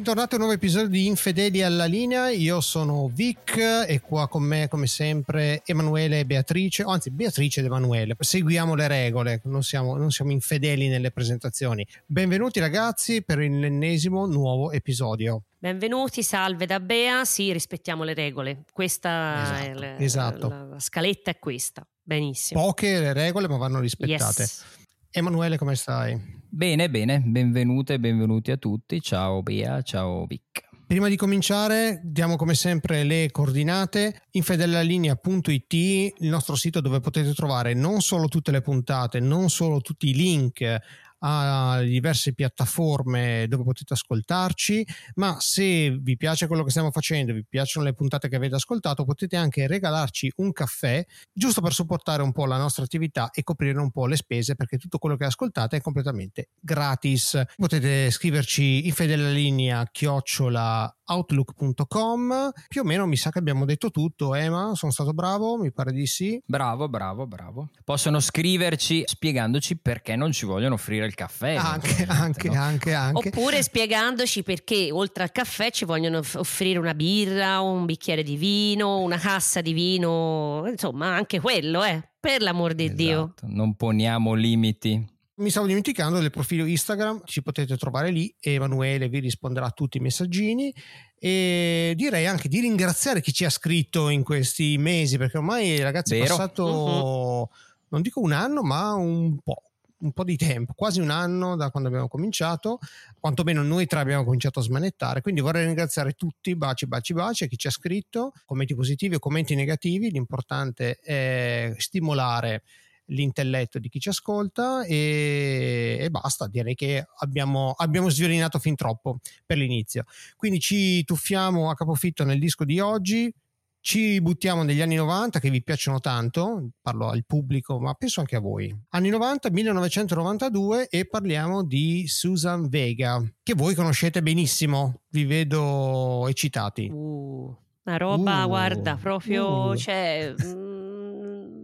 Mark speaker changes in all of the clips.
Speaker 1: Bentornati a un nuovo episodio di Infedeli alla linea, io sono Vic e qua con me come sempre Emanuele e Beatrice, o anzi Beatrice ed Emanuele, seguiamo le regole, non siamo, non siamo infedeli nelle presentazioni. Benvenuti ragazzi per l'ennesimo nuovo episodio.
Speaker 2: Benvenuti, salve da Bea, sì rispettiamo le regole, questa esatto, è la, esatto. La, la scaletta è questa, benissimo.
Speaker 1: Poche le regole ma vanno rispettate. Yes. Emanuele come stai?
Speaker 3: Bene, bene, benvenute e benvenuti a tutti. Ciao Bea, ciao Vic.
Speaker 1: Prima di cominciare diamo come sempre le coordinate infedellalinea.it, il nostro sito dove potete trovare non solo tutte le puntate, non solo tutti i link a diverse piattaforme dove potete ascoltarci, ma se vi piace quello che stiamo facendo, vi piacciono le puntate che avete ascoltato, potete anche regalarci un caffè, giusto per supportare un po' la nostra attività e coprire un po' le spese, perché tutto quello che ascoltate è completamente gratis. Potete scriverci in fedele linea chiocciola outlook.com. Più o meno mi sa che abbiamo detto tutto, Emma, sono stato bravo, mi pare di sì.
Speaker 3: Bravo, bravo, bravo. Possono scriverci spiegandoci perché non ci vogliono offrire il caffè.
Speaker 1: Anche, anche, no? anche, anche.
Speaker 2: Oppure spiegandoci perché oltre al caffè ci vogliono offrire una birra, un bicchiere di vino, una cassa di vino, insomma anche quello, eh. Per l'amor di esatto. Dio.
Speaker 3: Non poniamo limiti.
Speaker 1: Mi stavo dimenticando del profilo Instagram, ci potete trovare lì, Emanuele vi risponderà a tutti i messaggini e direi anche di ringraziare chi ci ha scritto in questi mesi perché ormai ragazzi Vero. è passato uh-huh. non dico un anno ma un po' un po' di tempo, quasi un anno da quando abbiamo cominciato, quantomeno noi tre abbiamo cominciato a smanettare, quindi vorrei ringraziare tutti, baci, baci, baci, a chi ci ha scritto, commenti positivi o commenti negativi, l'importante è stimolare l'intelletto di chi ci ascolta e, e basta, direi che abbiamo, abbiamo sviolinato fin troppo per l'inizio. Quindi ci tuffiamo a capofitto nel disco di oggi, ci buttiamo negli anni 90 che vi piacciono tanto, parlo al pubblico ma penso anche a voi. Anni 90, 1992 e parliamo di Susan Vega, che voi conoscete benissimo, vi vedo eccitati.
Speaker 2: Uh, una roba, uh, guarda, proprio... Uh. Cioè,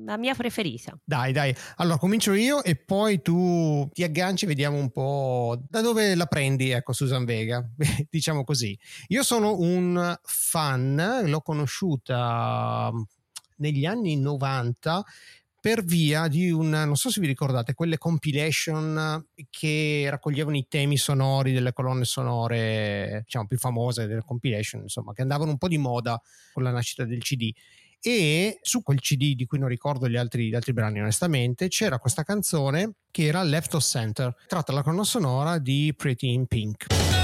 Speaker 2: la mia preferita.
Speaker 1: Dai, dai. Allora comincio io e poi tu ti agganci vediamo un po' da dove la prendi, ecco, Susan Vega. diciamo così. Io sono un fan, l'ho conosciuta negli anni 90 per via di un, non so se vi ricordate, quelle compilation che raccoglievano i temi sonori delle colonne sonore, diciamo, più famose delle compilation, insomma, che andavano un po' di moda con la nascita del CD e su quel CD di cui non ricordo gli altri, gli altri, brani onestamente c'era questa canzone che era Left of Center tratta dalla colonna sonora di Pretty in Pink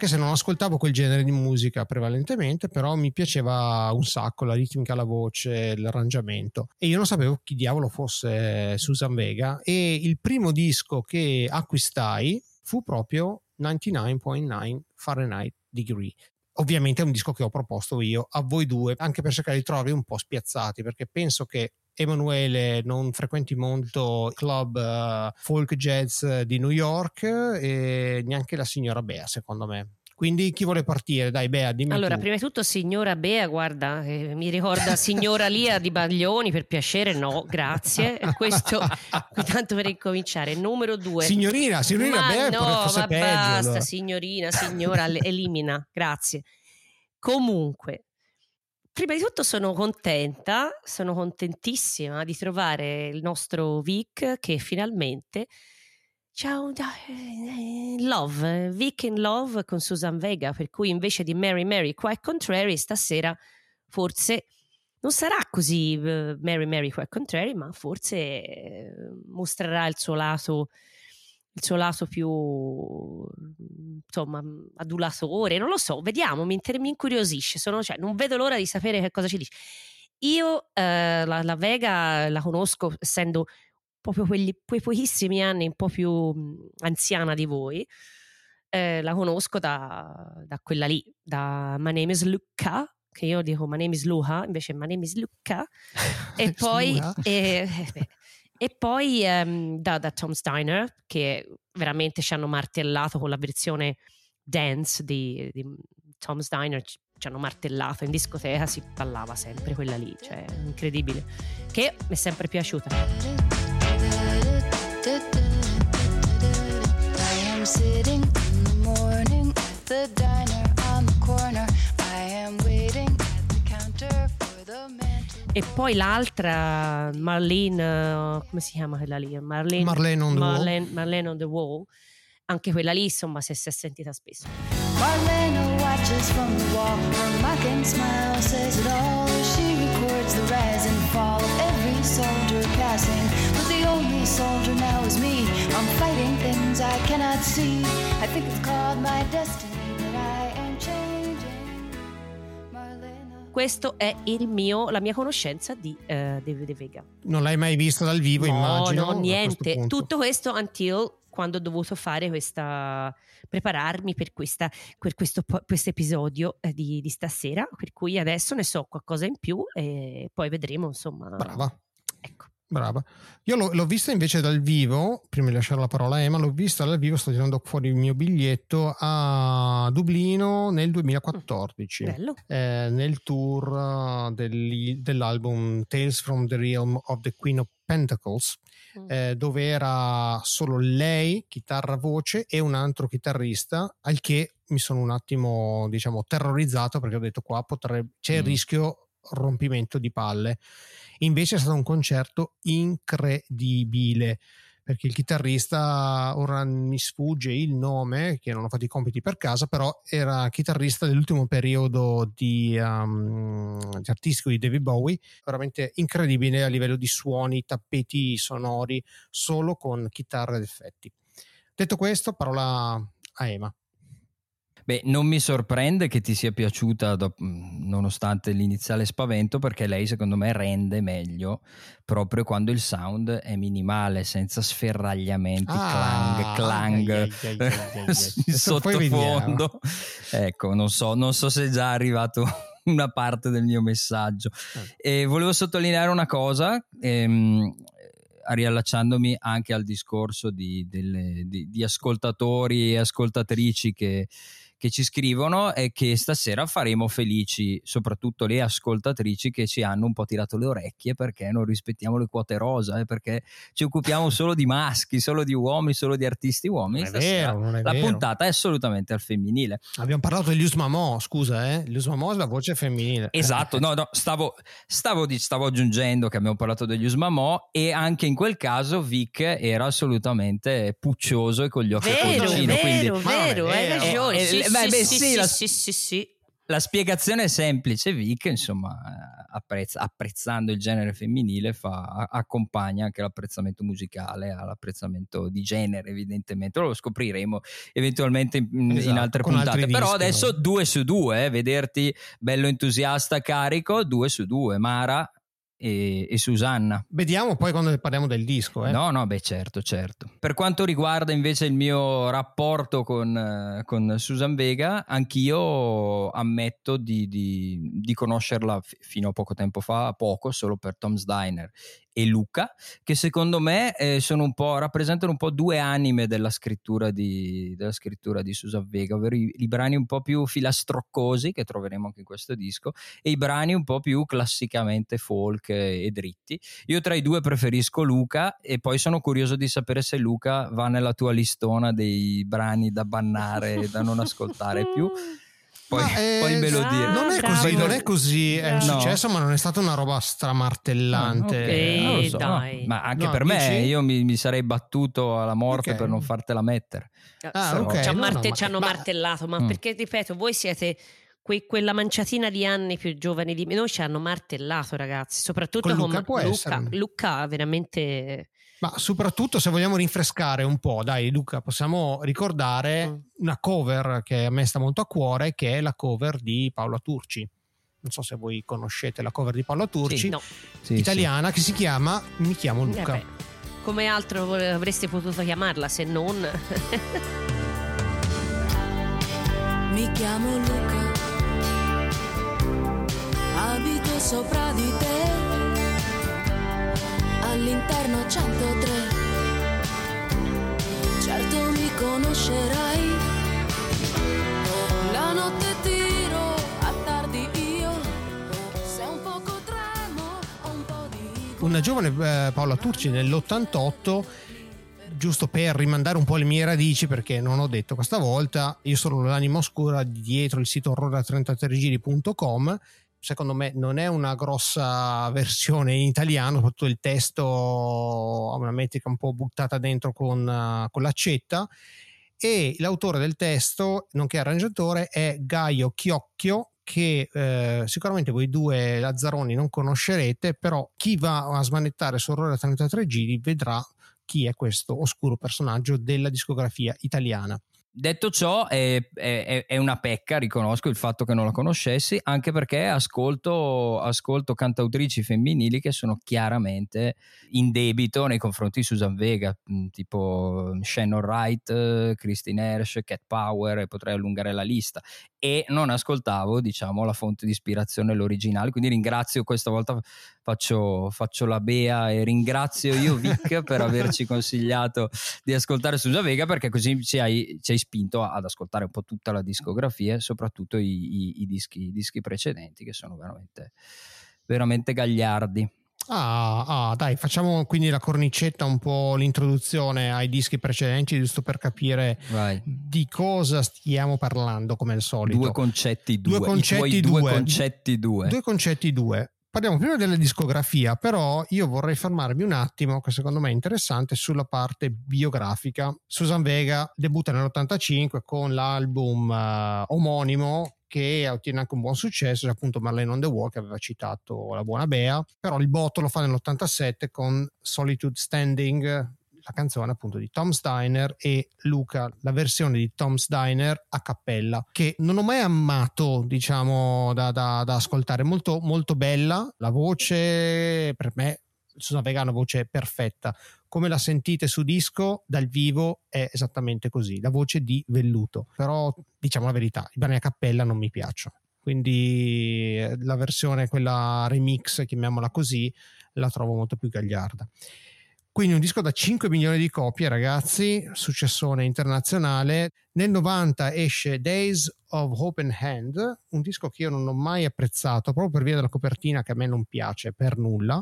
Speaker 1: anche se non ascoltavo quel genere di musica prevalentemente, però mi piaceva un sacco la ritmica, la voce, l'arrangiamento. E io non sapevo chi diavolo fosse Susan Vega. E il primo disco che acquistai fu proprio 99.9 Fahrenheit Degree. Ovviamente è un disco che ho proposto io a voi due, anche per cercare di trovarvi un po' spiazzati, perché penso che Emanuele non frequenti molto il club uh, folk jazz di New York e neanche la signora Bea, secondo me. Quindi chi vuole partire? Dai, Bea, dimmi.
Speaker 2: Allora,
Speaker 1: tu.
Speaker 2: prima di tutto, signora Bea, guarda, eh, mi ricorda signora Lia di Baglioni, per piacere, no, grazie. Questo, tanto per incominciare. Numero due.
Speaker 1: Signorina, signorina
Speaker 2: ma
Speaker 1: Bea,
Speaker 2: no, ma
Speaker 1: peggio,
Speaker 2: basta,
Speaker 1: allora.
Speaker 2: signorina, signora, elimina, grazie. Comunque, Prima di tutto sono contenta, sono contentissima di trovare il nostro Vic che finalmente Ciao, Love, Vic in Love con Susan Vega, per cui invece di Mary Mary Quite Contrary stasera forse non sarà così uh, Mary Mary Quite Contrary, ma forse mostrerà il suo lato il suo lato più insomma adulatore, non lo so, vediamo, mi, mi incuriosisce, sono, cioè, non vedo l'ora di sapere che cosa ci dice. Io eh, la, la, Vega la conosco essendo proprio quegli, quei pochissimi anni un po' più anziana di voi, eh, la conosco da, da, quella lì, da My Name is Luca, che io dico My Name is Luca, invece My Name is Luca, e poi... E, eh, E poi ehm, da, da Tom Steiner, che veramente ci hanno martellato con la versione dance di, di Tom Steiner, ci, ci hanno martellato in discoteca, si ballava sempre quella lì, cioè incredibile, che mi è sempre piaciuta.
Speaker 4: I am sitting
Speaker 2: E poi l'altra, Marlene, eh, come si chiama quella lì? Marlene,
Speaker 1: Marlene on the Wall.
Speaker 2: Marlene, Marlene on the Wall. Anche quella lì, insomma, si è, si è sentita spesso.
Speaker 4: Marlena watches from the wall. Her mocking smile says it all. She records the rise and fall of every soldier passing. But the only soldier now is me. I'm fighting things I cannot see. I think it's called my destiny that I
Speaker 2: Questo è il mio, la mia conoscenza di eh, David Vega.
Speaker 1: Non l'hai mai vista dal vivo,
Speaker 2: no,
Speaker 1: immagino.
Speaker 2: no,
Speaker 1: questo
Speaker 2: niente.
Speaker 1: punto.
Speaker 2: Tutto questo until quando ho dovuto fare questa prepararmi per questa per questo questo episodio eh, di, di stasera, per cui adesso ne so qualcosa in più e poi vedremo, insomma.
Speaker 1: Brava.
Speaker 2: Ecco.
Speaker 1: Brava. Io l'ho, l'ho vista invece dal vivo, prima di lasciare la parola a Emma, l'ho vista dal vivo, sto tirando fuori il mio biglietto a Dublino nel 2014,
Speaker 2: Bello.
Speaker 1: eh, nel tour eh, degli- dell'album Tales from the Realm of the Queen of Pentacles,
Speaker 2: Mm.
Speaker 1: eh, dove era solo lei, chitarra voce e un altro chitarrista, al che mi sono un attimo, diciamo, terrorizzato perché ho detto qua potrebbe, c'è il
Speaker 3: Mm.
Speaker 1: rischio rompimento di palle. Invece è stato un concerto incredibile perché il chitarrista, ora mi sfugge il nome, che non ho fatto i compiti per casa, però era chitarrista dell'ultimo periodo di, um, di artistico di David Bowie, veramente incredibile a livello di suoni, tappeti sonori, solo con chitarra ed effetti. Detto questo, parola a Ema.
Speaker 3: Beh, non mi sorprende che ti sia piaciuta dop- nonostante l'iniziale spavento perché lei secondo me rende meglio proprio quando il sound è minimale, senza sferragliamenti,
Speaker 1: Ah,
Speaker 3: clang, clang
Speaker 1: ai, ai, ai,
Speaker 3: sottofondo. Ecco, non so, non so se è già arrivato una parte del mio messaggio. E volevo sottolineare una cosa, ehm, riallacciandomi anche al discorso di, delle- di- di ascoltatori e ascoltatrici che, che ci scrivono è che stasera faremo felici soprattutto le ascoltatrici che ci hanno un po' tirato le orecchie perché non rispettiamo le quote rosa e perché ci occupiamo solo di maschi, solo di uomini, solo di artisti uomini.
Speaker 1: Non è
Speaker 3: Stasera
Speaker 1: vero, non è
Speaker 3: la
Speaker 1: vero.
Speaker 3: puntata è assolutamente al femminile.
Speaker 1: Abbiamo parlato degli Usmamò, scusa, eh? Gli Usmamò è la voce femminile.
Speaker 3: Esatto, no, no, stavo, stavo, stavo aggiungendo che abbiamo parlato degli Usmamò e anche in quel caso Vic era assolutamente puccioso e con gli occhi a
Speaker 2: Vero,
Speaker 3: cuoricino, quindi
Speaker 2: vero,
Speaker 1: è
Speaker 2: vero, hai ragione.
Speaker 3: Eh,
Speaker 2: Sì,
Speaker 3: eh,
Speaker 2: sì,
Speaker 3: beh, beh,
Speaker 2: sì,
Speaker 3: sì, la-
Speaker 2: sì, sì, sì.
Speaker 3: la spiegazione è semplice, Vic insomma apprezza- apprezzando il genere femminile fa, accompagna anche l'apprezzamento musicale all'apprezzamento di genere evidentemente, lo scopriremo eventualmente in, in
Speaker 1: Esatto,
Speaker 3: altre
Speaker 1: con
Speaker 3: puntate, però adesso due su due, eh, vederti bello entusiasta carico, due su due, Mara e, e Susanna.
Speaker 1: Vediamo poi quando parliamo del disco. Eh?
Speaker 3: No, no, beh, certo, certo. Per quanto riguarda invece il mio rapporto con, eh, con Susan Vega, anch'io ammetto di, di- di conoscerla f- fino a poco tempo fa, poco, solo per Tom's Diner e Luca, che secondo me eh, un rappresentano un po' due anime della scrittura di, della scrittura di Susan Vega, ovvero i, i brani un po' più filastroccosi, che troveremo anche in questo disco, e i brani un po' più classicamente folk e, e dritti. Io tra i due preferisco Luca e poi sono curioso di sapere se Luca va nella tua listona dei brani da bannare e da non ascoltare più. Poi,
Speaker 1: Ma, eh,
Speaker 3: poi me lo
Speaker 2: ah,
Speaker 3: dire.
Speaker 1: Non è
Speaker 2: bravo.
Speaker 1: così, non è così, è
Speaker 2: No.
Speaker 1: successo, ma non è stata una roba stramartellante.
Speaker 3: Ah, ok,
Speaker 2: Eh,
Speaker 3: non lo so,
Speaker 2: dai.
Speaker 3: no. Ma anche
Speaker 1: No,
Speaker 3: per me,
Speaker 1: dici?
Speaker 3: io mi, mi sarei battuto alla morte
Speaker 1: Ok.
Speaker 3: per non fartela mettere.
Speaker 1: Ah,
Speaker 3: Però-
Speaker 1: ok.
Speaker 2: ci, ha
Speaker 1: no, no,
Speaker 2: marte-
Speaker 1: ma-
Speaker 2: ci hanno
Speaker 1: ma-
Speaker 2: martellato, ma
Speaker 3: Mm.
Speaker 2: perché ripeto, voi siete quella manciatina di anni più giovani di me, noi ci hanno martellato, ragazzi. Soprattutto
Speaker 1: Con
Speaker 2: con,
Speaker 1: Luca
Speaker 2: Luca. Luca veramente.
Speaker 1: Ma soprattutto se vogliamo rinfrescare un po', dai Luca, possiamo ricordare
Speaker 2: Mm.
Speaker 1: una cover che a me sta molto a cuore, che è la cover di Paola Turci. Non so se voi conoscete la cover di Paola Turci,
Speaker 2: No,
Speaker 3: Sì,
Speaker 1: italiana, che si chiama Mi chiamo
Speaker 2: eh
Speaker 1: Luca.
Speaker 2: beh, come altro avreste potuto chiamarla se non.
Speaker 5: Mi chiamo Luca, abito sopra di te, all'interno 103. Certo mi conoscerai. La notte tiro a tardi io. Se un poco tremo, ho un po' di.
Speaker 1: Una giovane eh, Paola Turci nell'88 giusto per rimandare un po' le mie radici perché non ho detto questa volta io sono l'anima oscura dietro il sito horror33giri.com secondo me non è una grossa versione in italiano soprattutto il testo ha una metrica un po' buttata dentro con, con l'accetta e l'autore del testo nonché arrangiatore è Gaio Chiocchio che eh, sicuramente voi due Lazzaroni non conoscerete, però chi va a smanettare su Orrore 33 giri vedrà chi è questo oscuro personaggio della discografia italiana.
Speaker 3: Detto ciò, è, è, è, una pecca, riconosco il fatto che non la conoscessi, anche perché ascolto, ascolto, cantautrici femminili che sono chiaramente in debito nei confronti di Susan Vega, mm, tipo Shannon Wright, Christine Hersh, Cat Power, e potrei allungare la lista. E non ascoltavo, diciamo, la fonte di ispirazione, l'originale, quindi ringrazio questa volta, faccio, faccio la bea e ringrazio io Vic per averci consigliato di ascoltare Susan Vega perché così ci hai, ci hai spinto ad ascoltare un po' tutta la discografia e soprattutto i, i, i, dischi, i dischi, precedenti che sono veramente, veramente gagliardi.
Speaker 1: Ah, ah, dai, facciamo quindi la cornicetta, un po' l'introduzione ai dischi precedenti, giusto per capire
Speaker 3: Vai.
Speaker 1: di cosa stiamo parlando, come al solito.
Speaker 3: Due concetti, due,
Speaker 1: due concetti, due.
Speaker 3: due concetti, due.
Speaker 1: Due concetti, due. Parliamo prima della discografia, però io vorrei fermarmi un attimo, che secondo me è interessante, sulla parte biografica. Susan Vega debutta nell'85 con l'album uh, omonimo che ottiene anche un buon successo, cioè appunto Marlene on the Wall che aveva citato la buona Bea, però il botto lo fa nell'87 con Solitude Standing, la canzone appunto di Tom's Diner e Luca, la versione di Tom's Diner a cappella, che non ho mai amato, diciamo, da, da, da ascoltare. Molto, molto bella, la voce per me, Susan Vega ha una voce perfetta. Come la sentite su disco, dal vivo è esattamente così, la voce di velluto. Però diciamo la verità, i brani a cappella non mi piacciono. Quindi eh, la versione, quella remix, chiamiamola così, la trovo molto più gagliarda. Quindi un disco da 5 milioni di copie, ragazzi, successone internazionale. Nel 90 esce Days of Hope and Hand, un disco che io non ho mai apprezzato proprio per via della copertina che a me non piace per nulla.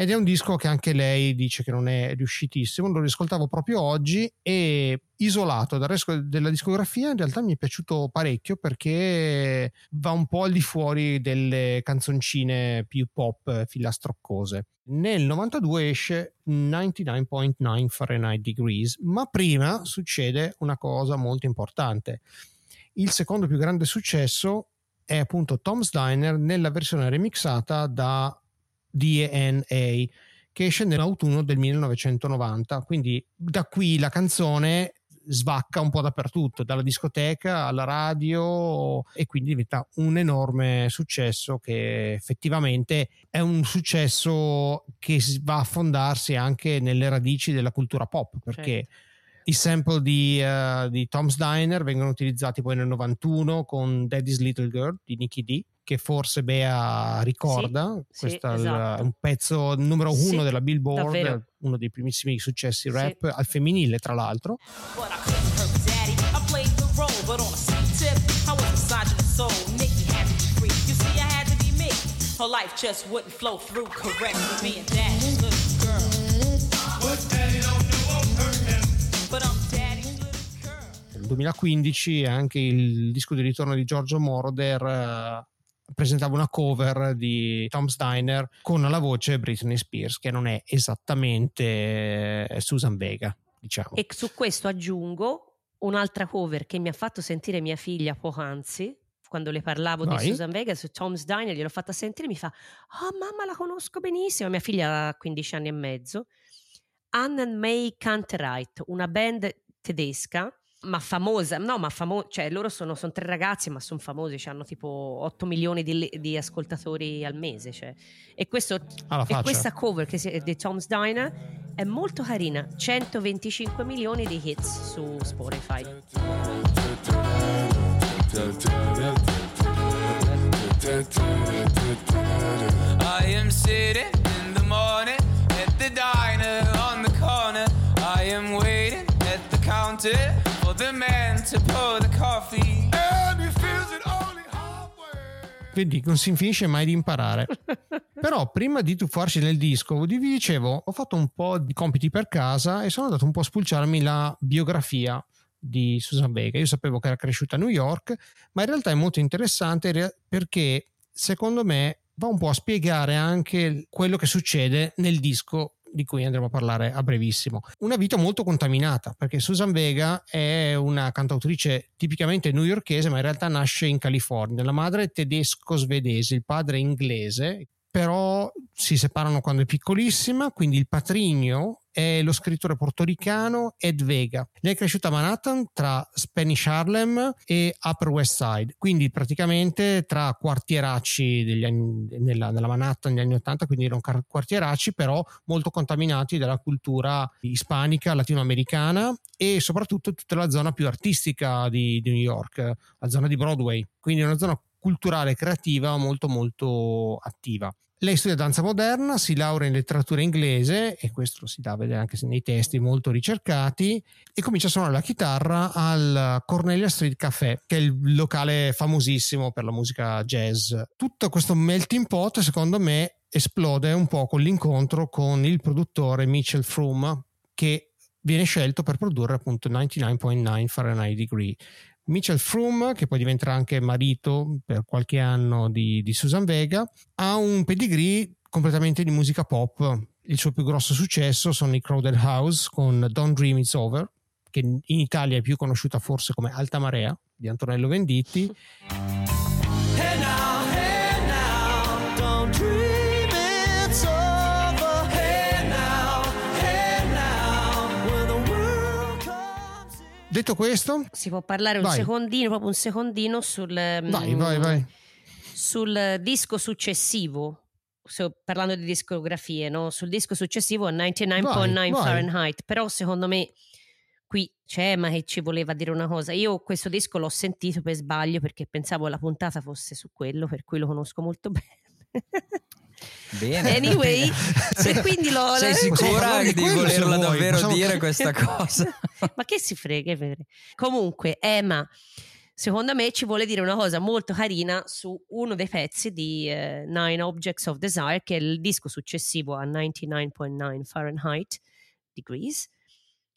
Speaker 1: Ed è un disco che anche lei dice che non è riuscitissimo. Lo riscoltavo proprio oggi e isolato dal resto della discografia in realtà mi è piaciuto parecchio perché va un po' al di fuori delle canzoncine più pop filastroccose. Nel 92 esce 99.9 Fahrenheit Degrees, ma prima succede una cosa molto importante. Il secondo più grande successo è appunto Tom's Diner nella versione remixata da DNA che esce nell'autunno del 1990 quindi da qui la canzone svacca un po' dappertutto, dalla discoteca alla radio e quindi diventa un enorme successo che effettivamente è un successo che va a fondarsi anche nelle radici della cultura pop perché certo. I sample di, uh, di Tom's Diner vengono utilizzati poi nel 91 con Daddy's Little Girl di Nicky D che forse Bea ricorda.
Speaker 2: Sì,
Speaker 1: Questo
Speaker 2: sì,
Speaker 1: è
Speaker 2: esatto.
Speaker 1: un pezzo numero uno
Speaker 2: Sì,
Speaker 1: della Billboard,
Speaker 2: davvero.
Speaker 1: uno dei primissimi successi
Speaker 2: Sì.
Speaker 1: rap al femminile, tra l'altro.
Speaker 6: Hurt daddy. Her life just wouldn't flow through correct with me and daddy's little girl. But I'm daddy's little girl.
Speaker 1: Nel 2015 anche il disco di ritorno di Giorgio Moroder eh, presentava una cover di Tom's Diner con la voce Britney Spears, che non è esattamente eh, Susan Vega, diciamo.
Speaker 2: E su questo aggiungo un'altra cover che mi ha fatto sentire mia figlia poc'anzi. Quando le parlavo
Speaker 1: Vai.
Speaker 2: di Susan Vega su Tom's Diner, gliel'ho fatta sentire mi fa: Oh, mamma, la conosco benissimo. Mia figlia ha 15 anni e mezzo. Anne and May Canterite, una band tedesca, ma famosa. No, ma famosa, cioè loro sono, sono tre ragazzi, ma sono famosi, cioè, hanno tipo 8 milioni di, di ascoltatori al mese. Cioè. E, questo, e questa cover che si- di Tom's Diner è molto carina. 125 milioni di hits su Spotify.
Speaker 7: I am sitting in the morning at the diner. Prompted for the man to pour the coffee. And he feels it only halfway.
Speaker 1: Vedi, non si finisce mai di imparare. Però prima di tuffarci nel disco, vi dicevo, ho fatto un po' di compiti per casa e sono andato un po' a spulciarmi la biografia di Susan Vega. Io sapevo che era cresciuta a New York, ma in realtà è molto interessante re- perché secondo me va un po' a spiegare anche quello che succede nel disco di cui andremo a parlare a brevissimo. Una vita molto contaminata, perché Susan Vega è una cantautrice tipicamente newyorkese, ma in realtà nasce in California. La madre è tedesco-svedese, il padre è inglese, però si separano quando è piccolissima, quindi il patrigno è lo scrittore portoricano Ed Vega. Lei è cresciuta a Manhattan tra Spanish Harlem e Upper West Side, quindi praticamente tra quartieracci anni, nella, nella Manhattan negli anni 80, quindi erano quartieracci però molto contaminati dalla cultura ispanica, latinoamericana e soprattutto tutta la zona più artistica di, di New York, la zona di Broadway, quindi una zona culturale e creativa molto molto attiva. Lei studia danza moderna, si laurea in letteratura inglese e questo lo si dà a vedere anche nei testi molto ricercati e comincia a suonare la chitarra al Cornelia Street Café, che è il locale famosissimo per la musica jazz. Tutto questo melting pot, secondo me, esplode un po' con l'incontro con il produttore Mitchell Froome che viene scelto per produrre appunto 99.9 Fahrenheit Degree. Mitchell Froome, che poi diventerà anche marito per qualche anno di, di Susan Vega, ha un pedigree completamente di musica pop. Il suo più grosso successo sono i Crowded House con Don't Dream It's Over, che in Italia è più conosciuta forse come Alta Marea di Antonello Venditti.
Speaker 7: Hey now, hey now,
Speaker 1: Detto questo,
Speaker 2: Si può parlare un
Speaker 1: Vai.
Speaker 2: secondino, proprio un secondino sul,
Speaker 1: vai,
Speaker 2: mm,
Speaker 1: vai,
Speaker 2: sul disco successivo. So, parlando di discografie, no? sul disco successivo a 99.9
Speaker 1: Vai, vai.
Speaker 2: Fahrenheit. Però secondo me qui c'è Emma che ci voleva dire una cosa. Io questo disco l'ho sentito per sbaglio perché pensavo la puntata fosse su quello, per cui lo conosco molto bene.
Speaker 3: Bene.
Speaker 2: Anyway, e quindi lo,
Speaker 3: Sei sicura
Speaker 1: di se
Speaker 3: volerla
Speaker 1: vuoi,
Speaker 3: davvero
Speaker 1: possiamo-
Speaker 3: dire questa cosa?
Speaker 2: Ma che si frega. Comunque, Emma, secondo me ci vuole dire una cosa molto carina su uno dei pezzi di eh, Nine Objects of Desire, che è il disco successivo a 99.9 Fahrenheit Degrees,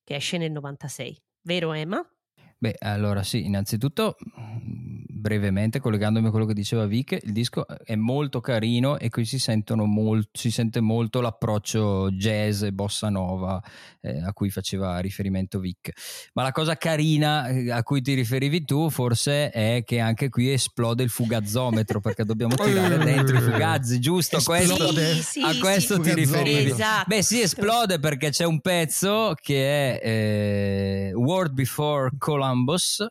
Speaker 2: che esce nel 96. Vero Emma?
Speaker 3: Beh, allora sì, innanzitutto brevemente collegandomi a quello che diceva Vic, il disco è molto carino e qui si, sentono mol- si sente molto l'approccio jazz e bossa nova eh, a cui faceva riferimento Vic. Ma la cosa carina eh, a cui ti riferivi tu forse è che anche qui esplode il fugazzometro perché dobbiamo tirare dentro i fugazzi, giusto? Questo.
Speaker 2: Sì, sì,
Speaker 3: a
Speaker 2: sì.
Speaker 3: questo ti
Speaker 1: Fugazzometro.
Speaker 3: riferivi.
Speaker 2: Esatto.
Speaker 3: Beh, sì, esplode perché c'è un pezzo che è eh, World Before Columbus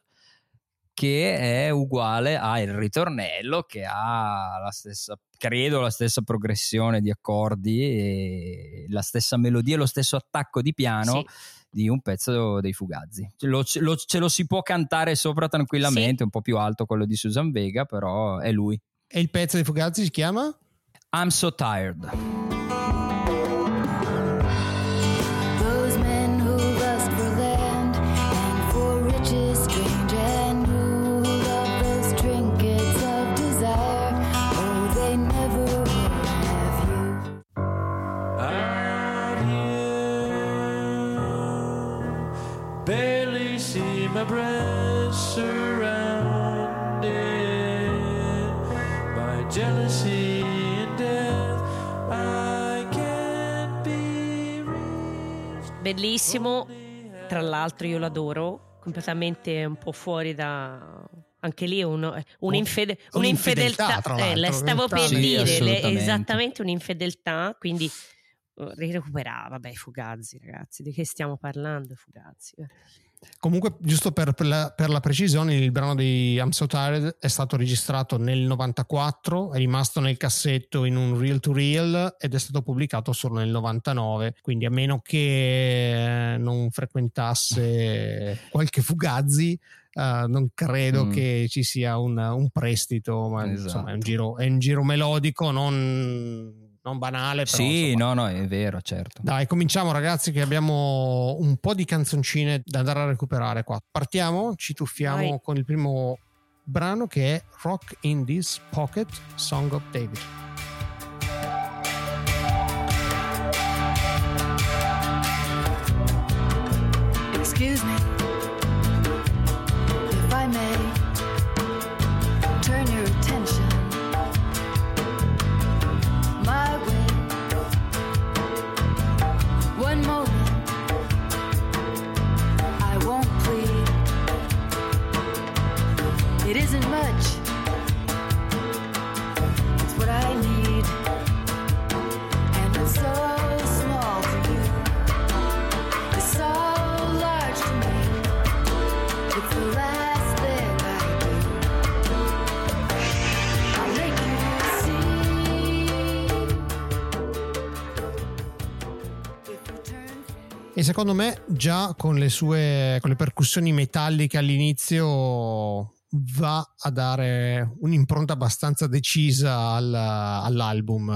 Speaker 3: che è uguale al ritornello che ha la stessa credo la stessa progressione di accordi e la stessa melodia e lo stesso attacco di piano
Speaker 2: Sì.
Speaker 3: di un pezzo dei Fugazzi ce lo, ce lo- ce lo si può cantare sopra tranquillamente un po' più alto quello di Susan Vega però è lui
Speaker 1: E il pezzo dei Fugazzi si chiama?
Speaker 3: I'm so tired
Speaker 2: Bellissimo, tra l'altro io l'adoro, completamente un po' fuori da... Anche lì un, un'infede-
Speaker 1: un'infedeltà,
Speaker 2: un'infedeltà, eh, stavo per
Speaker 3: Sì,
Speaker 2: dire, le- esattamente un'infedeltà, quindi eh, recuperava, vabbè, Fugazzi ragazzi, di che stiamo parlando Fugazzi?
Speaker 1: Comunque, giusto per, per la, per la precisione, il brano di I'm So Tired è stato registrato nel 94, è rimasto nel cassetto in un reel to reel ed è stato pubblicato solo nel 99. Quindi, a meno che non frequentasse qualche Fugazzi, eh, non credo
Speaker 3: Mm.
Speaker 1: che ci sia un, un prestito, ma
Speaker 3: Esatto.
Speaker 1: insomma è un, giro, è un giro melodico, non non banale, però
Speaker 3: sì,
Speaker 1: insomma.
Speaker 3: no, no, è vero, certo.
Speaker 1: Dai, cominciamo ragazzi che abbiamo un po' di canzoncine da andare a recuperare qua. Partiamo, ci tuffiamo
Speaker 2: Vai.
Speaker 1: con il primo brano che è Rock in This Pocket Song of David.
Speaker 4: Excuse me,
Speaker 1: E secondo me già con le sue con le percussioni metalliche all'inizio va a dare un'impronta abbastanza decisa al- all'album,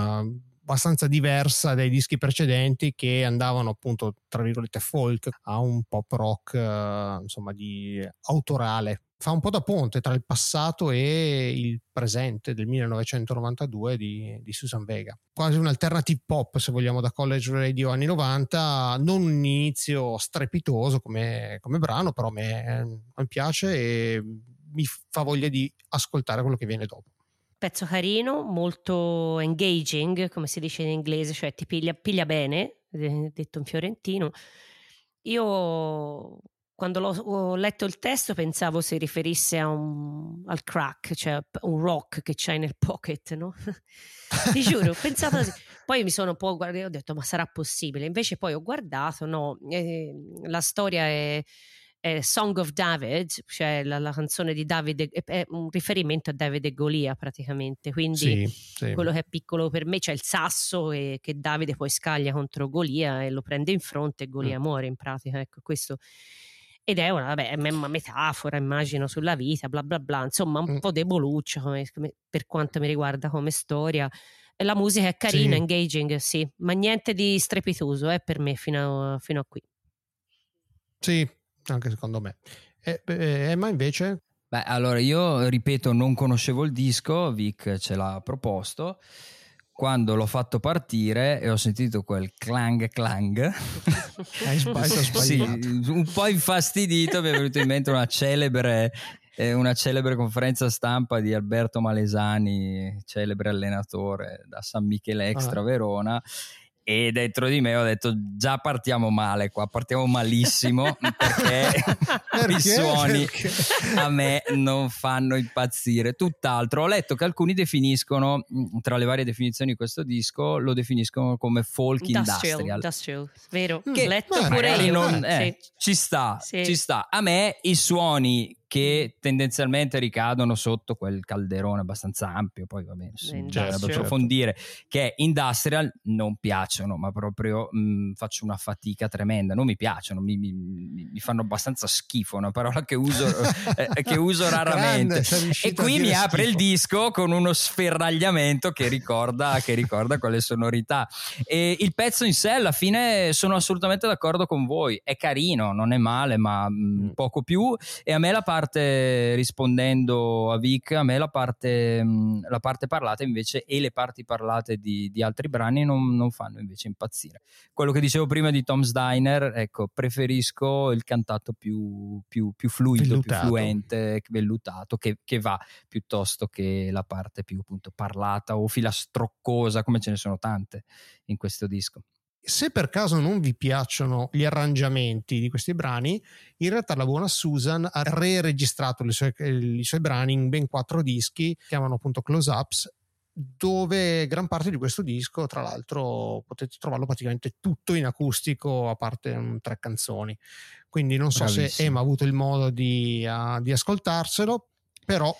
Speaker 1: abbastanza diversa dai dischi precedenti che andavano appunto tra virgolette folk a un pop rock eh, insomma di autorale. Fa un po' da ponte tra il passato e il presente del 1992 di, di Susan Vega. Quasi un alternative pop, se vogliamo, da college radio anni 90. Non un inizio strepitoso come, come brano, però a me, me piace e mi fa voglia di ascoltare quello che viene dopo.
Speaker 2: Pezzo carino, molto engaging, come si dice in inglese, cioè ti piglia, piglia bene, eh, detto in fiorentino. Io quando l'ho, ho letto il testo pensavo si riferisse a un, al crack, cioè un rock che c'hai nel pocket, no? Ti giuro, pensavo così. Poi mi sono un po' guardato e ho detto ma sarà possibile? Invece poi ho guardato, no, eh, la storia è, è Song of David, cioè la, la canzone di Davide, è, un riferimento a Davide e Golia praticamente, quindi
Speaker 1: Sì, sì.
Speaker 2: quello che è piccolo per me c'è il sasso e che Davide poi scaglia contro Golia e lo prende in fronte e Golia
Speaker 1: Mm.
Speaker 2: muore in pratica, ecco questo. Ed è una, vabbè, è una metafora, immagino, sulla vita, bla bla bla, insomma un
Speaker 1: Mm.
Speaker 2: po' deboluccia come- come- per quanto mi riguarda come storia. E La musica è carina,
Speaker 1: Sì.
Speaker 2: engaging, sì, ma niente di strepitoso eh, per me fino a, fino a qui.
Speaker 1: Sì, anche secondo me. E, eh, Emma invece?
Speaker 3: Beh, allora io ripeto, non conoscevo il disco, Vic ce l'ha proposto. Quando l'ho fatto partire e ho sentito quel clang clang,
Speaker 1: Hai sbagliato,
Speaker 3: sì, un po' infastidito mi è venuta in mente una celebre, eh, una celebre conferenza stampa di Alberto Malesani, celebre allenatore da San Michele Extra
Speaker 1: Ah.
Speaker 3: Verona. E dentro di me ho detto già partiamo male qua, partiamo malissimo perché,
Speaker 1: Perché?
Speaker 3: i suoni
Speaker 1: Perché?
Speaker 3: a me non fanno impazzire. Tutt'altro, ho letto che alcuni definiscono, tra le varie definizioni di questo disco, lo definiscono come folk
Speaker 2: Industrial,
Speaker 3: industrial.
Speaker 2: industrial, vero?
Speaker 1: Mm,
Speaker 2: Che letto
Speaker 1: beh,
Speaker 2: pure
Speaker 3: Magari
Speaker 2: io.
Speaker 3: non-
Speaker 2: sì.
Speaker 3: eh, ci sta,
Speaker 2: Sì.
Speaker 3: ci sta. A me i suoni che tendenzialmente ricadono sotto quel calderone abbastanza ampio, poi va bene,
Speaker 2: Beh,
Speaker 3: bisognerebbe
Speaker 2: industrial.
Speaker 3: approfondire, che è industrial, non piacciono, ma proprio mh, faccio una fatica tremenda, non mi piacciono, mi, mi- mi- fanno abbastanza schifo, una parola che uso, eh, che uso raramente.
Speaker 1: Grande,
Speaker 3: E qui mi apre il disco con uno sferragliamento che ricorda, che ricorda quelle sonorità. E il pezzo in sé, alla fine, sono assolutamente d'accordo con voi. È carino, non è male, ma mh, poco più. E a me la parte, rispondendo a Vic, a me la parte, mh, la parte parlata invece e le parti parlate di, di altri brani non, non fanno invece impazzire. Quello che dicevo prima di Tom's Diner, ecco, preferisco il cantato più, più, più fluido,
Speaker 1: Vellutato.
Speaker 3: più fluente, vellutato, che, che va piuttosto che la parte più appunto parlata o filastroccosa, come ce ne sono tante in questo disco.
Speaker 1: Se per caso non vi piacciono gli arrangiamenti di questi brani, in realtà la buona Susan ha re-registrato sue- i suoi brani in ben quattro dischi, chiamano appunto Close Ups, dove gran parte di questo disco, tra l'altro, potete trovarlo praticamente tutto in acustico, a parte un, tre canzoni. Quindi non so se
Speaker 3: Bravissimo.
Speaker 1: Emma ha avuto il modo di, ah, di ascoltarselo, però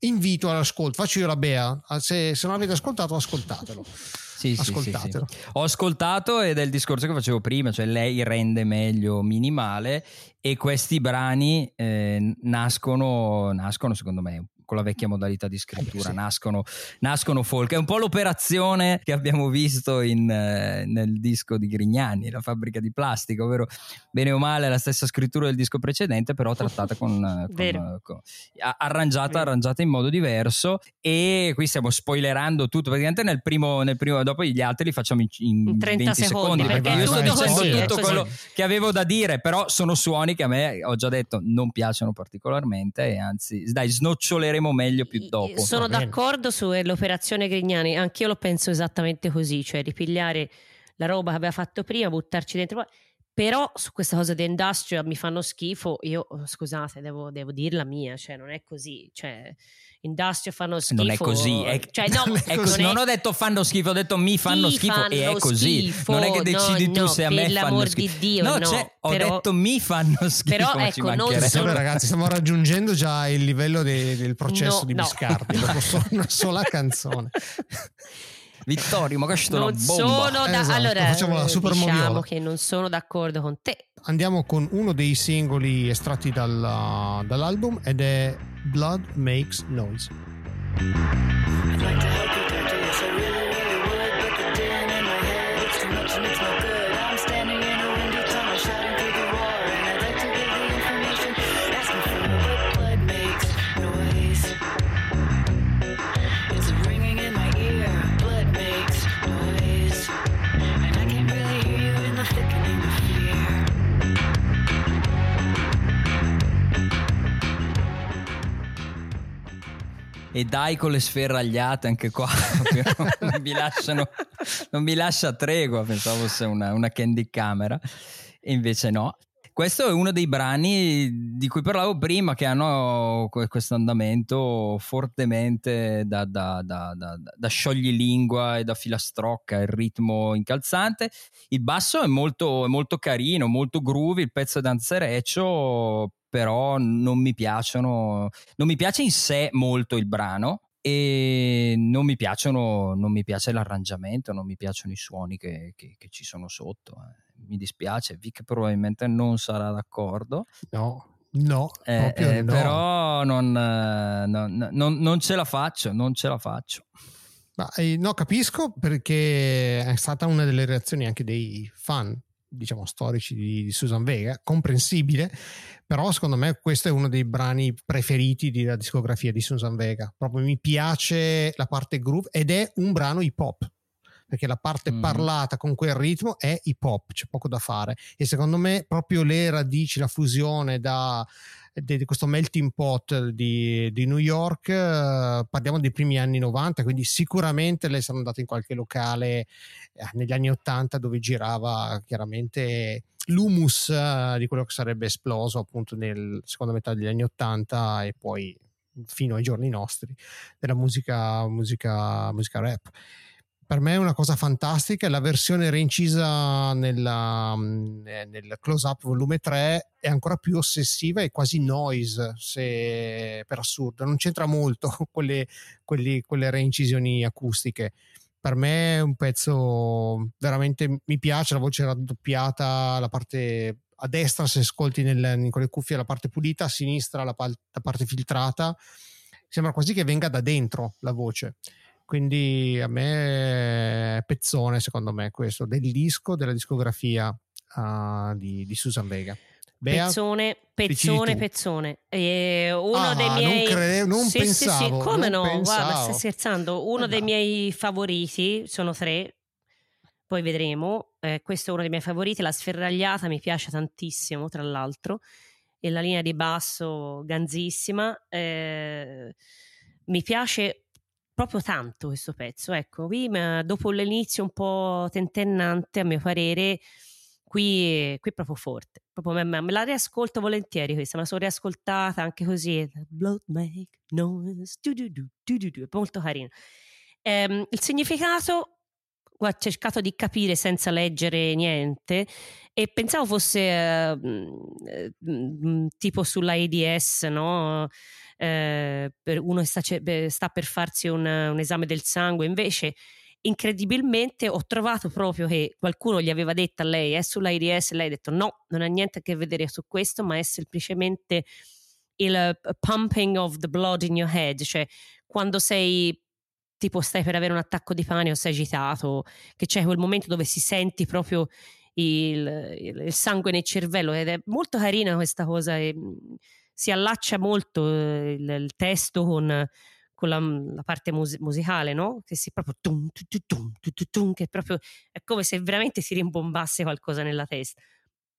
Speaker 1: invito all'ascolto. Faccio io la Bea, Ah, se, se non avete ascoltato, ascoltatelo.
Speaker 3: Sì, sì, sì, sì.
Speaker 1: Ascoltatelo.
Speaker 3: Ho ascoltato ed è il discorso che facevo prima, cioè lei rende meglio minimale e questi brani eh, nascono, nascono secondo me con la vecchia modalità di scrittura,
Speaker 1: sì.
Speaker 3: nascono, nascono folk. È un po' l'operazione che abbiamo visto in, eh, nel disco di Grignani, la fabbrica di plastica, ovvero bene o male la stessa scrittura del disco precedente, però trattata con, eh, con- con- arrangiata, arrangiata in modo diverso. E qui stiamo spoilerando tutto. Praticamente nel primo, nel primo dopo gli altri li facciamo in, in
Speaker 2: In 30
Speaker 3: 20
Speaker 2: secondi,
Speaker 3: perché
Speaker 1: perché
Speaker 3: io sto
Speaker 1: tutto
Speaker 3: dicendo
Speaker 1: è
Speaker 3: tutto
Speaker 1: così.
Speaker 3: quello che avevo da dire, però sono suoni che a me ho già detto non piacciono particolarmente e anzi, dai, snoccioleremo meglio più dopo.
Speaker 2: Sono d'accordo sull'operazione Grignani, anch'io lo penso esattamente così, cioè ripigliare la roba che aveva fatto prima, buttarci dentro. Però su questa cosa di industrial mi fanno schifo, io oh, scusate, devo, devo dirla mia, cioè non è così, cioè industrial fanno schifo.
Speaker 3: non è così, è-
Speaker 2: cioè, no,
Speaker 1: non è
Speaker 3: Ecco,
Speaker 1: così.
Speaker 3: non ho detto fanno schifo, ho detto mi fanno
Speaker 2: Ti
Speaker 3: schifo e è
Speaker 2: fanno
Speaker 3: così.
Speaker 2: schifo,
Speaker 3: non è che decidi
Speaker 2: no,
Speaker 3: tu
Speaker 2: no,
Speaker 3: se a
Speaker 2: per
Speaker 3: me fanno
Speaker 2: l'amor di
Speaker 3: schifo.
Speaker 2: Dio,
Speaker 3: no,
Speaker 2: no,
Speaker 3: cioè, ho
Speaker 2: però-
Speaker 3: detto mi fanno schifo.
Speaker 2: però, ecco, non sono-
Speaker 1: ragazzi, stiamo raggiungendo già il livello de- del processo
Speaker 2: No,
Speaker 1: di
Speaker 2: no.
Speaker 1: Biscardi dopo solo una sola canzone.
Speaker 3: Vittorio, ma questa è una
Speaker 2: non
Speaker 3: bomba.
Speaker 2: sono da-
Speaker 1: Esatto,
Speaker 2: allora
Speaker 1: facciamo la super
Speaker 2: diciamo
Speaker 1: moviola.
Speaker 2: che non sono d'accordo con te.
Speaker 1: Andiamo con uno dei singoli estratti dalla- dall'album ed è Blood Makes Noise.
Speaker 3: E dai con le sferragliate anche qua. non, mi lasciano, non mi lascia tregua. Pensavo fosse una, una candy camera. E invece no. Questo è uno dei brani di cui parlavo prima, che hanno que- questo andamento fortemente da, da, da, da, da scioglilingua e da filastrocca, il ritmo incalzante. Il basso è molto, è molto carino, molto groovy, il pezzo danzereccio, però non mi piacciono. Non mi piace in sé molto il brano e non mi piacciono, non mi piace l'arrangiamento, non mi piacciono i suoni che, che- che ci sono sotto. eh. Mi dispiace, Vic probabilmente non sarà d'accordo,
Speaker 1: No, no,
Speaker 3: eh, eh,
Speaker 1: no.
Speaker 3: però non, eh, non- non- non ce la faccio, non ce la faccio.
Speaker 1: Eh, no, capisco perché è stata una delle reazioni anche dei fan, diciamo, storici di, di Susan Vega, comprensibile, però secondo me questo è uno dei brani preferiti della discografia di Susan Vega. Proprio mi piace la parte groove ed è un brano hip hop. Perché la parte
Speaker 3: Mm.
Speaker 1: parlata con quel ritmo è hip hop, c'è poco da fare. E secondo me proprio le radici, la fusione da di questo melting pot di, di New York, eh, parliamo dei primi anni 90, quindi sicuramente lei sarà andata in qualche locale eh, negli anni 80 dove girava chiaramente l'humus eh, di quello che sarebbe esploso appunto nel seconda metà degli anni 80 e poi fino ai giorni nostri della musica, musica, musica rap per me è una cosa fantastica. La versione reincisa nella, mm, eh, nel close up volume 3 è ancora più ossessiva e quasi noise se, per assurdo. Non c'entra molto con quelle, quelli- quelle reincisioni acustiche. Per me è un pezzo veramente mi piace. La voce raddoppiata, la parte a destra, se ascolti nel, in quelle cuffie, la parte pulita, a sinistra la, la parte filtrata. Sembra quasi che venga da dentro la voce. Quindi a me è pezzone, secondo me, questo del disco, della discografia ah, di, di Susan Vega. Bea,
Speaker 2: Pezzone, pezzone, pezzone. E uno
Speaker 1: Ah,
Speaker 2: dei
Speaker 1: non
Speaker 2: miei.
Speaker 1: cre- non
Speaker 2: Sì, sì, sì,
Speaker 1: pensavo,
Speaker 2: come
Speaker 1: non
Speaker 2: no? Guarda,
Speaker 1: pensavo.
Speaker 2: stai scherzando. Uno
Speaker 1: Eh,
Speaker 2: dei
Speaker 1: no.
Speaker 2: miei favoriti sono tre. Poi vedremo. Eh, questo è uno dei miei favoriti. La sferragliata mi piace tantissimo, tra l'altro. E la linea di basso ganzissima. Eh, mi piace proprio tanto questo pezzo. Ecco, qui dopo l'inizio un po' tentennante, a mio parere, qui, qui è proprio forte. Proprio me, me- la riascolto volentieri questa, me la sono riascoltata anche così. Blood make noise, du du, du du du, è molto carino. Ehm, il significato ho cercato di capire senza leggere niente e pensavo fosse eh, mh, eh, mh, tipo sull'AIDS, no? Eh, per uno sta, sta per farsi un, un esame del sangue, invece incredibilmente ho trovato proprio che qualcuno gli aveva detto a lei è sull'AIDS, lei ha detto no, non ha niente a che vedere su questo, ma è semplicemente il eh, pumping of the blood in your head, cioè quando sei tipo stai per avere un attacco di panico, sei agitato, che c'è quel momento dove si senti proprio il, il- il sangue nel cervello ed è molto carina questa cosa e mm, si allaccia molto eh, il, il testo con, con la, la parte mus- musicale, no? Che si proprio tum, tu, tu, tum, tu, tu, tum, che proprio è come se veramente si rimbombasse qualcosa nella testa.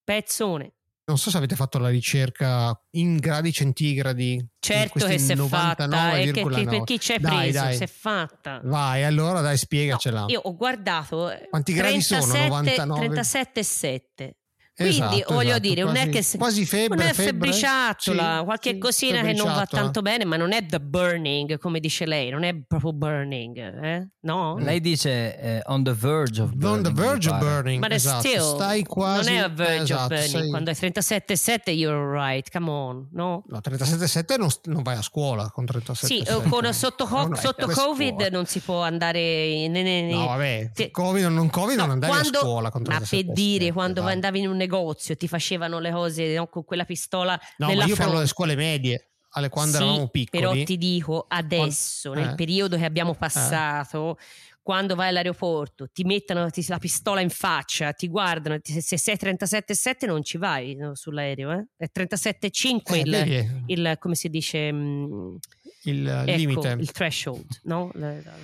Speaker 2: Pezzone.
Speaker 1: Non so se avete fatto la ricerca in gradi centigradi. di
Speaker 2: Certo che si è fatta, e che, che
Speaker 1: 99,9.
Speaker 2: per chi ci è
Speaker 1: Dai,
Speaker 2: preso, si è fatta.
Speaker 1: Vai, allora dai, spiegacela.
Speaker 2: Io ho guardato eh,
Speaker 1: Quanti gradi sono?
Speaker 2: 37,
Speaker 1: 99?
Speaker 2: 37,7. Quindi
Speaker 1: Esatto,
Speaker 2: voglio
Speaker 1: esatto,
Speaker 2: dire, non è
Speaker 1: quasi-
Speaker 2: che se-
Speaker 1: quasi febbre,
Speaker 2: non è
Speaker 1: febbre?
Speaker 2: febbriciatola,
Speaker 1: Sì,
Speaker 2: qualche
Speaker 1: sì,
Speaker 2: cosina che non va tanto bene, ma non è the burning, come dice lei, non è proprio burning, eh? no?
Speaker 3: Lei dice eh, on the verge of burning.
Speaker 1: On the verge of burning.
Speaker 2: Ma è
Speaker 1: esatto.
Speaker 2: still,
Speaker 1: Stai quasi.
Speaker 2: non è a verge
Speaker 1: esatto,
Speaker 2: of burning,
Speaker 1: sei-
Speaker 2: quando è 37,7 you're right, come on, no?
Speaker 1: No, 37,7 non, non vai a scuola con 37,7.
Speaker 2: Sì, eh, con- sotto, co-
Speaker 1: Non è
Speaker 2: sotto Covid
Speaker 1: scuola.
Speaker 2: non si può andare in, in- in-
Speaker 1: No, vabbè. Covid o non Covid non
Speaker 2: No,
Speaker 1: andavi
Speaker 2: quando-
Speaker 1: a scuola con
Speaker 2: ma
Speaker 1: 37,7.
Speaker 2: per dire quando
Speaker 1: dai.
Speaker 2: andavi in un negozio ti facevano le cose no, con quella pistola
Speaker 1: No, ma io parlo
Speaker 2: fronte.
Speaker 1: delle scuole medie, alle quando
Speaker 2: Sì,
Speaker 1: eravamo piccoli.
Speaker 2: Però ti dico adesso,
Speaker 1: Quando-
Speaker 2: nel
Speaker 1: eh.
Speaker 2: periodo che abbiamo passato, quando vai all'aeroporto, ti mettono ti- la pistola in faccia, ti guardano, ti- se sei 37,7 non ci vai no, sull'aereo, eh? è 37,5
Speaker 1: Eh,
Speaker 2: il, il, come si dice, mm,
Speaker 1: il
Speaker 2: ecco,
Speaker 1: limite.
Speaker 2: il threshold, no?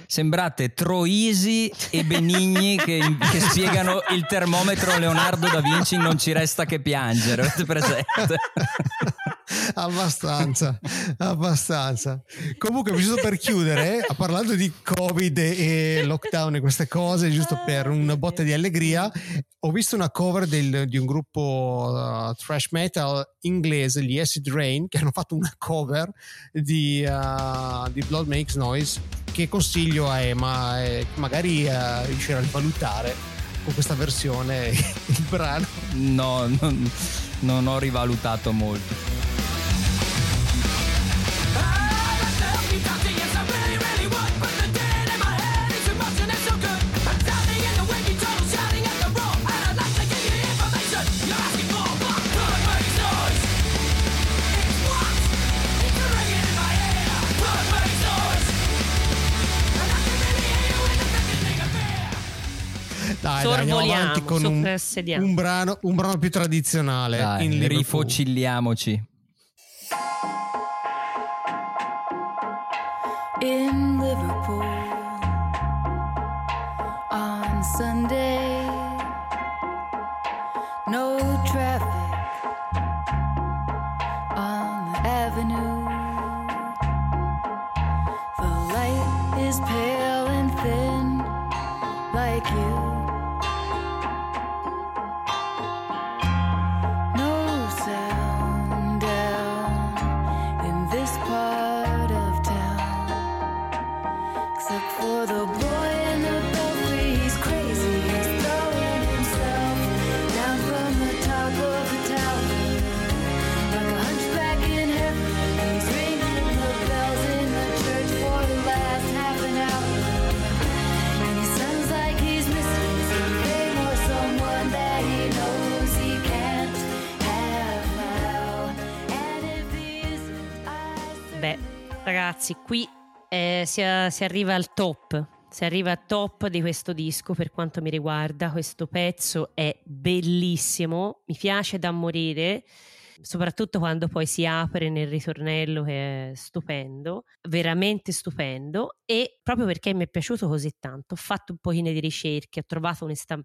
Speaker 3: Sembrate Troisi e Benigni che, che spiegano il termometro Leonardo da Vinci non ci resta che piangere. Avete presente?
Speaker 1: abbastanza, abbastanza. Comunque, giusto per chiudere, eh, parlando di Covid e lockdown e queste cose, giusto per una botta di allegria, ho visto una cover del- di un gruppo uh, thrash metal inglese, gli Acid Rain, che hanno fatto una cover di, uh, di Blood Makes Noise, che consiglio a Emma, eh, magari uh, riuscirà a valutare con questa versione il brano.
Speaker 3: No, non, non ho rivalutato molto.
Speaker 1: Dai, dai, andiamo
Speaker 2: Sorvoliamo,
Speaker 1: avanti con un, un brano, un brano più tradizionale.
Speaker 3: Dai, rifocilliamoci.
Speaker 8: in Liverpool on Sunday.
Speaker 2: Ragazzi, qui eh, si, si arriva al top. Si arriva al top di questo disco per quanto mi riguarda. Questo pezzo è bellissimo, mi piace da morire, soprattutto quando poi si apre nel ritornello che è stupendo, veramente stupendo. E proprio perché mi è piaciuto così tanto, ho fatto un pochino di ricerche, ho trovato un'esta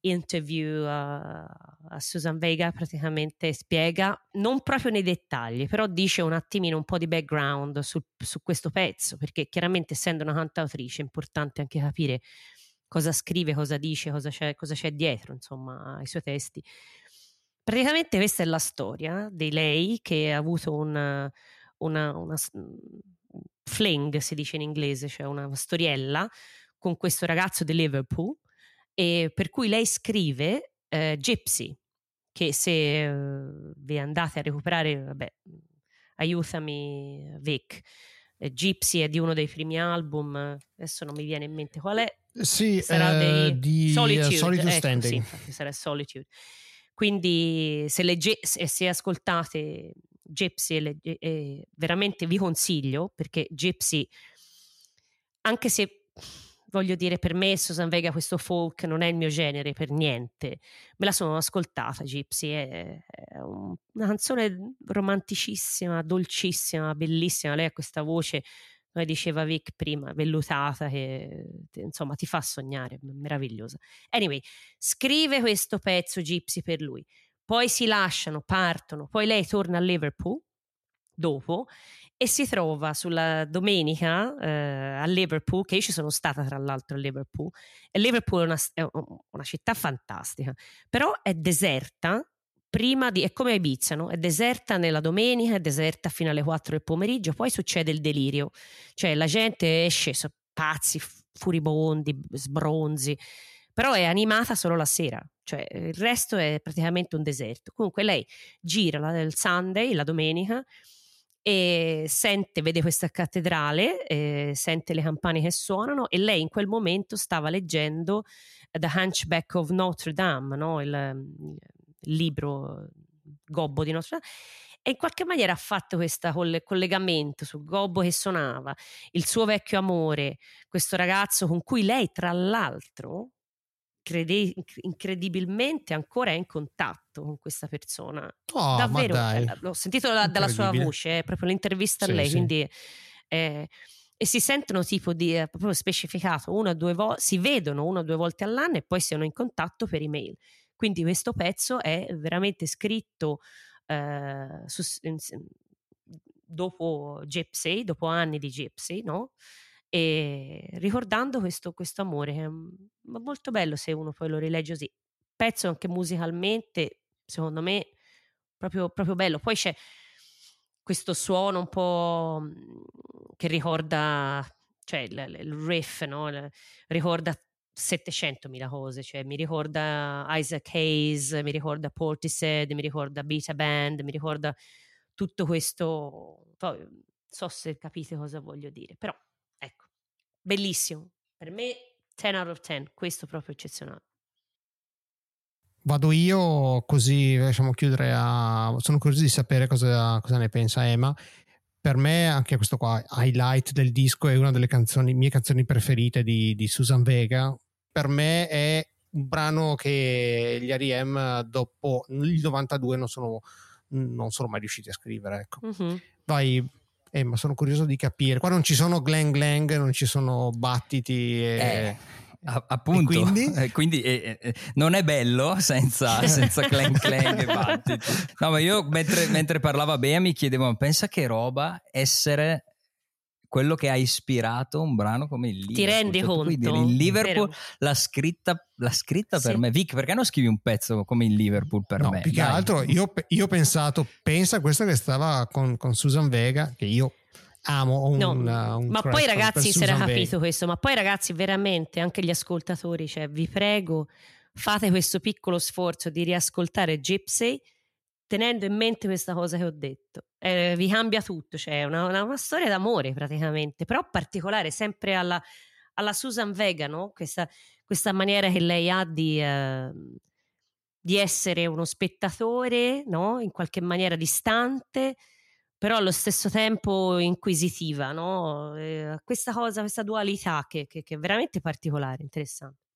Speaker 2: interview a, a Susan Vega praticamente spiega non proprio nei dettagli però dice un attimino un po' di background su, su questo pezzo perché chiaramente essendo una cantautrice è importante anche capire cosa scrive, cosa dice, cosa c'è, cosa c'è dietro insomma ai suoi testi. Praticamente questa è la storia di lei che ha avuto un una, una s- fling si dice in inglese cioè una storiella con questo ragazzo di Liverpool e per cui lei scrive eh, Gypsy, che se eh, vi andate a recuperare, vabbè, aiutami Vic. Eh, Gypsy è di uno dei primi album, adesso non mi viene in mente qual è,
Speaker 1: Sì,
Speaker 2: sarà
Speaker 1: eh,
Speaker 2: dei
Speaker 1: di eh,
Speaker 2: Solitude,
Speaker 1: Solitude
Speaker 2: ecco,
Speaker 1: Standing.
Speaker 2: sì, infatti sarà Solitude. Quindi se, legge, se, se ascoltate Gypsy e, le- e- e veramente vi consiglio perché Gypsy, anche se voglio dire per me Susan Vega questo folk non è il mio genere per niente, me la sono ascoltata Gypsy, è, è un- una canzone romanticissima, dolcissima, bellissima, lei ha questa voce come diceva Vic prima, vellutata che insomma ti fa sognare, meravigliosa. Anyway, scrive questo pezzo Gypsy per lui, poi si lasciano, partono, poi lei torna a Liverpool dopo e si trova sulla domenica eh, a Liverpool, che io ci sono stata tra l'altro a Liverpool, e Liverpool è una, è una città fantastica, però è deserta. Prima di, è come Ibiza, no? è deserta nella domenica, è deserta fino alle 4 del pomeriggio, poi succede il delirio, cioè la gente esce, sono pazzi, furibondi, sbronzi, però è animata solo la sera, cioè il resto è praticamente un deserto. Comunque lei gira il Sunday, la domenica, e sente, vede questa cattedrale, eh, sente le campane che suonano e lei in quel momento stava leggendo The Hunchback of Notre Dame, no? il, il libro gobbo di Notre Dame. E in qualche maniera ha fatto questo collegamento sul gobbo che suonava, il suo vecchio amore, questo ragazzo con cui lei, tra l'altro, crede- incredibilmente ancora è in contatto con questa persona.
Speaker 1: Oh,
Speaker 2: Davvero, eh, l'ho sentito da- dalla sua voce, è proprio l'intervista a
Speaker 1: Sì,
Speaker 2: lei,
Speaker 1: sì.
Speaker 2: quindi eh, e si sentono tipo di eh, proprio specificato una o due volte, si vedono una o due volte all'anno e poi sono in contatto per email. Quindi questo pezzo è veramente scritto eh, su- in- dopo Gypsy, dopo anni di Gypsy, no? E ricordando questo, questo amore, che è molto bello se uno poi lo rilegge così. Pezzo anche musicalmente, secondo me, proprio, proprio bello. Poi c'è questo suono un po' mm, che ricorda, cioè il, il riff, no? Ricorda 700.000 cose, cioè mi ricorda Isaac Hayes, mi ricorda Portishead, mi ricorda Beta Band, mi ricorda tutto questo, non so se capite cosa voglio dire, però bellissimo, per me 10 out of 10, questo proprio eccezionale.
Speaker 1: Vado io così lasciamo chiudere a... Sono curioso di sapere cosa, cosa ne pensa Emma. Per me anche questo qua, highlight del disco, è una delle canzoni, mie canzoni preferite di, di Susan Vega. Per me è un brano che gli R.E.M. dopo il 92 non sono, non sono mai riusciti a scrivere. Ecco.
Speaker 2: Mhm.
Speaker 1: Vai Emma, sono curioso di capire. Qua non ci sono glang glang, non ci sono battiti. E...
Speaker 3: Eh, a- appunto,
Speaker 1: E quindi?
Speaker 3: Eh, quindi, eh, eh, non è bello senza, senza clang clang e battiti. No, ma io mentre, mentre parlava Bea mi chiedevo, ma pensa che roba essere quello che ha ispirato un brano come il Liverpool.
Speaker 2: Ti rendi
Speaker 3: Cioè,
Speaker 2: conto?
Speaker 3: dire, il Liverpool l'ha scritta, l'ha scritta per
Speaker 2: Sì.
Speaker 3: me. Vic, perché non scrivi un pezzo come il Liverpool per
Speaker 1: no,
Speaker 3: me?
Speaker 1: più che
Speaker 3: Dai.
Speaker 1: altro io, io ho pensato, pensa a questa che stava con, con Susan Vega, che io amo. ho Un,
Speaker 2: No,
Speaker 1: un
Speaker 2: ma poi
Speaker 1: per
Speaker 2: ragazzi si era
Speaker 1: Susan Vega.
Speaker 2: capito questo, ma poi ragazzi veramente anche gli ascoltatori, cioè vi prego fate questo piccolo sforzo di riascoltare Gypsy tenendo in mente questa cosa che ho detto. Eh, vi cambia tutto, cioè una, una- una storia d'amore praticamente, però particolare sempre alla, alla Susan Vega, no? questa, questa maniera che lei ha di, eh, di essere uno spettatore, no? in qualche maniera distante, però allo stesso tempo inquisitiva, no? Eh, questa cosa, questa dualità che, che- che è veramente particolare, interessante.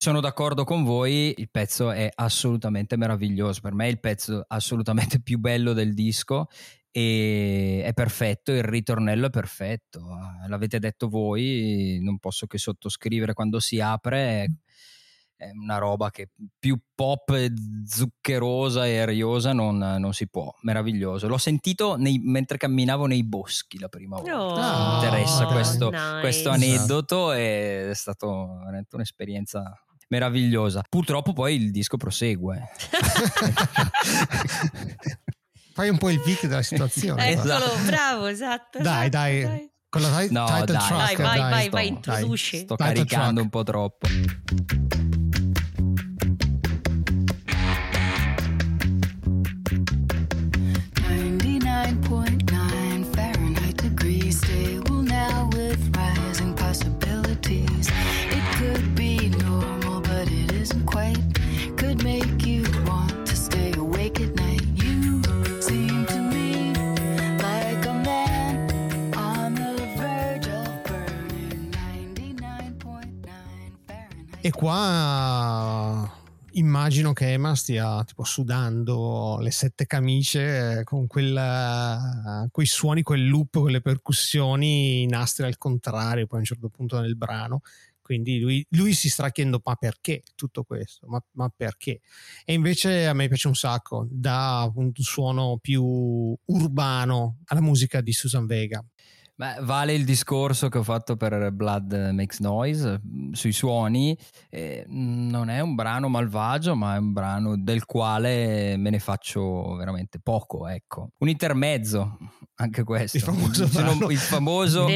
Speaker 3: Sono d'accordo con voi, il pezzo è assolutamente meraviglioso, per me è il pezzo assolutamente più bello del disco e è perfetto, il ritornello è perfetto, l'avete detto voi, non posso che sottoscrivere quando si apre, è- una roba che più pop, zuccherosa e ariosa non, non si può, meraviglioso. L'ho sentito nei- mentre camminavo nei boschi la prima volta.
Speaker 2: Oh,
Speaker 3: Mi interessa questo,
Speaker 2: nice.
Speaker 3: questo aneddoto è stato veramente un'esperienza meravigliosa. Purtroppo poi il disco prosegue.
Speaker 1: Fai un po' il pic della situazione.
Speaker 2: Eccolo,
Speaker 3: Esatto.
Speaker 2: bravo, esatto.
Speaker 1: Dai,
Speaker 2: esatto,
Speaker 1: dai. Con la
Speaker 3: No,
Speaker 1: title
Speaker 3: dai.
Speaker 1: track,
Speaker 2: Dai, vai, vai,
Speaker 1: sto-
Speaker 2: vai,
Speaker 1: dai.
Speaker 2: introduci.
Speaker 3: Sto
Speaker 1: Title
Speaker 3: caricando
Speaker 1: track.
Speaker 3: un po' troppo.
Speaker 1: E qua immagino che Emma stia tipo sudando le sette camicie con quella, quei suoni, quel loop, quelle percussioni, i nastri al contrario, poi a un certo punto nel brano. Quindi lui, lui si sta chiedendo: ma perché tutto questo? Ma, ma perché? E invece a me piace un sacco, dà un suono più urbano alla musica di Susan Vega.
Speaker 3: Beh, vale il discorso che ho fatto per Blood Makes Noise mh, sui suoni. eh, non è un brano malvagio, ma è un brano del quale me ne faccio veramente poco. Ecco, un intermezzo, anche questo.
Speaker 1: Il famoso brano.
Speaker 3: il famoso,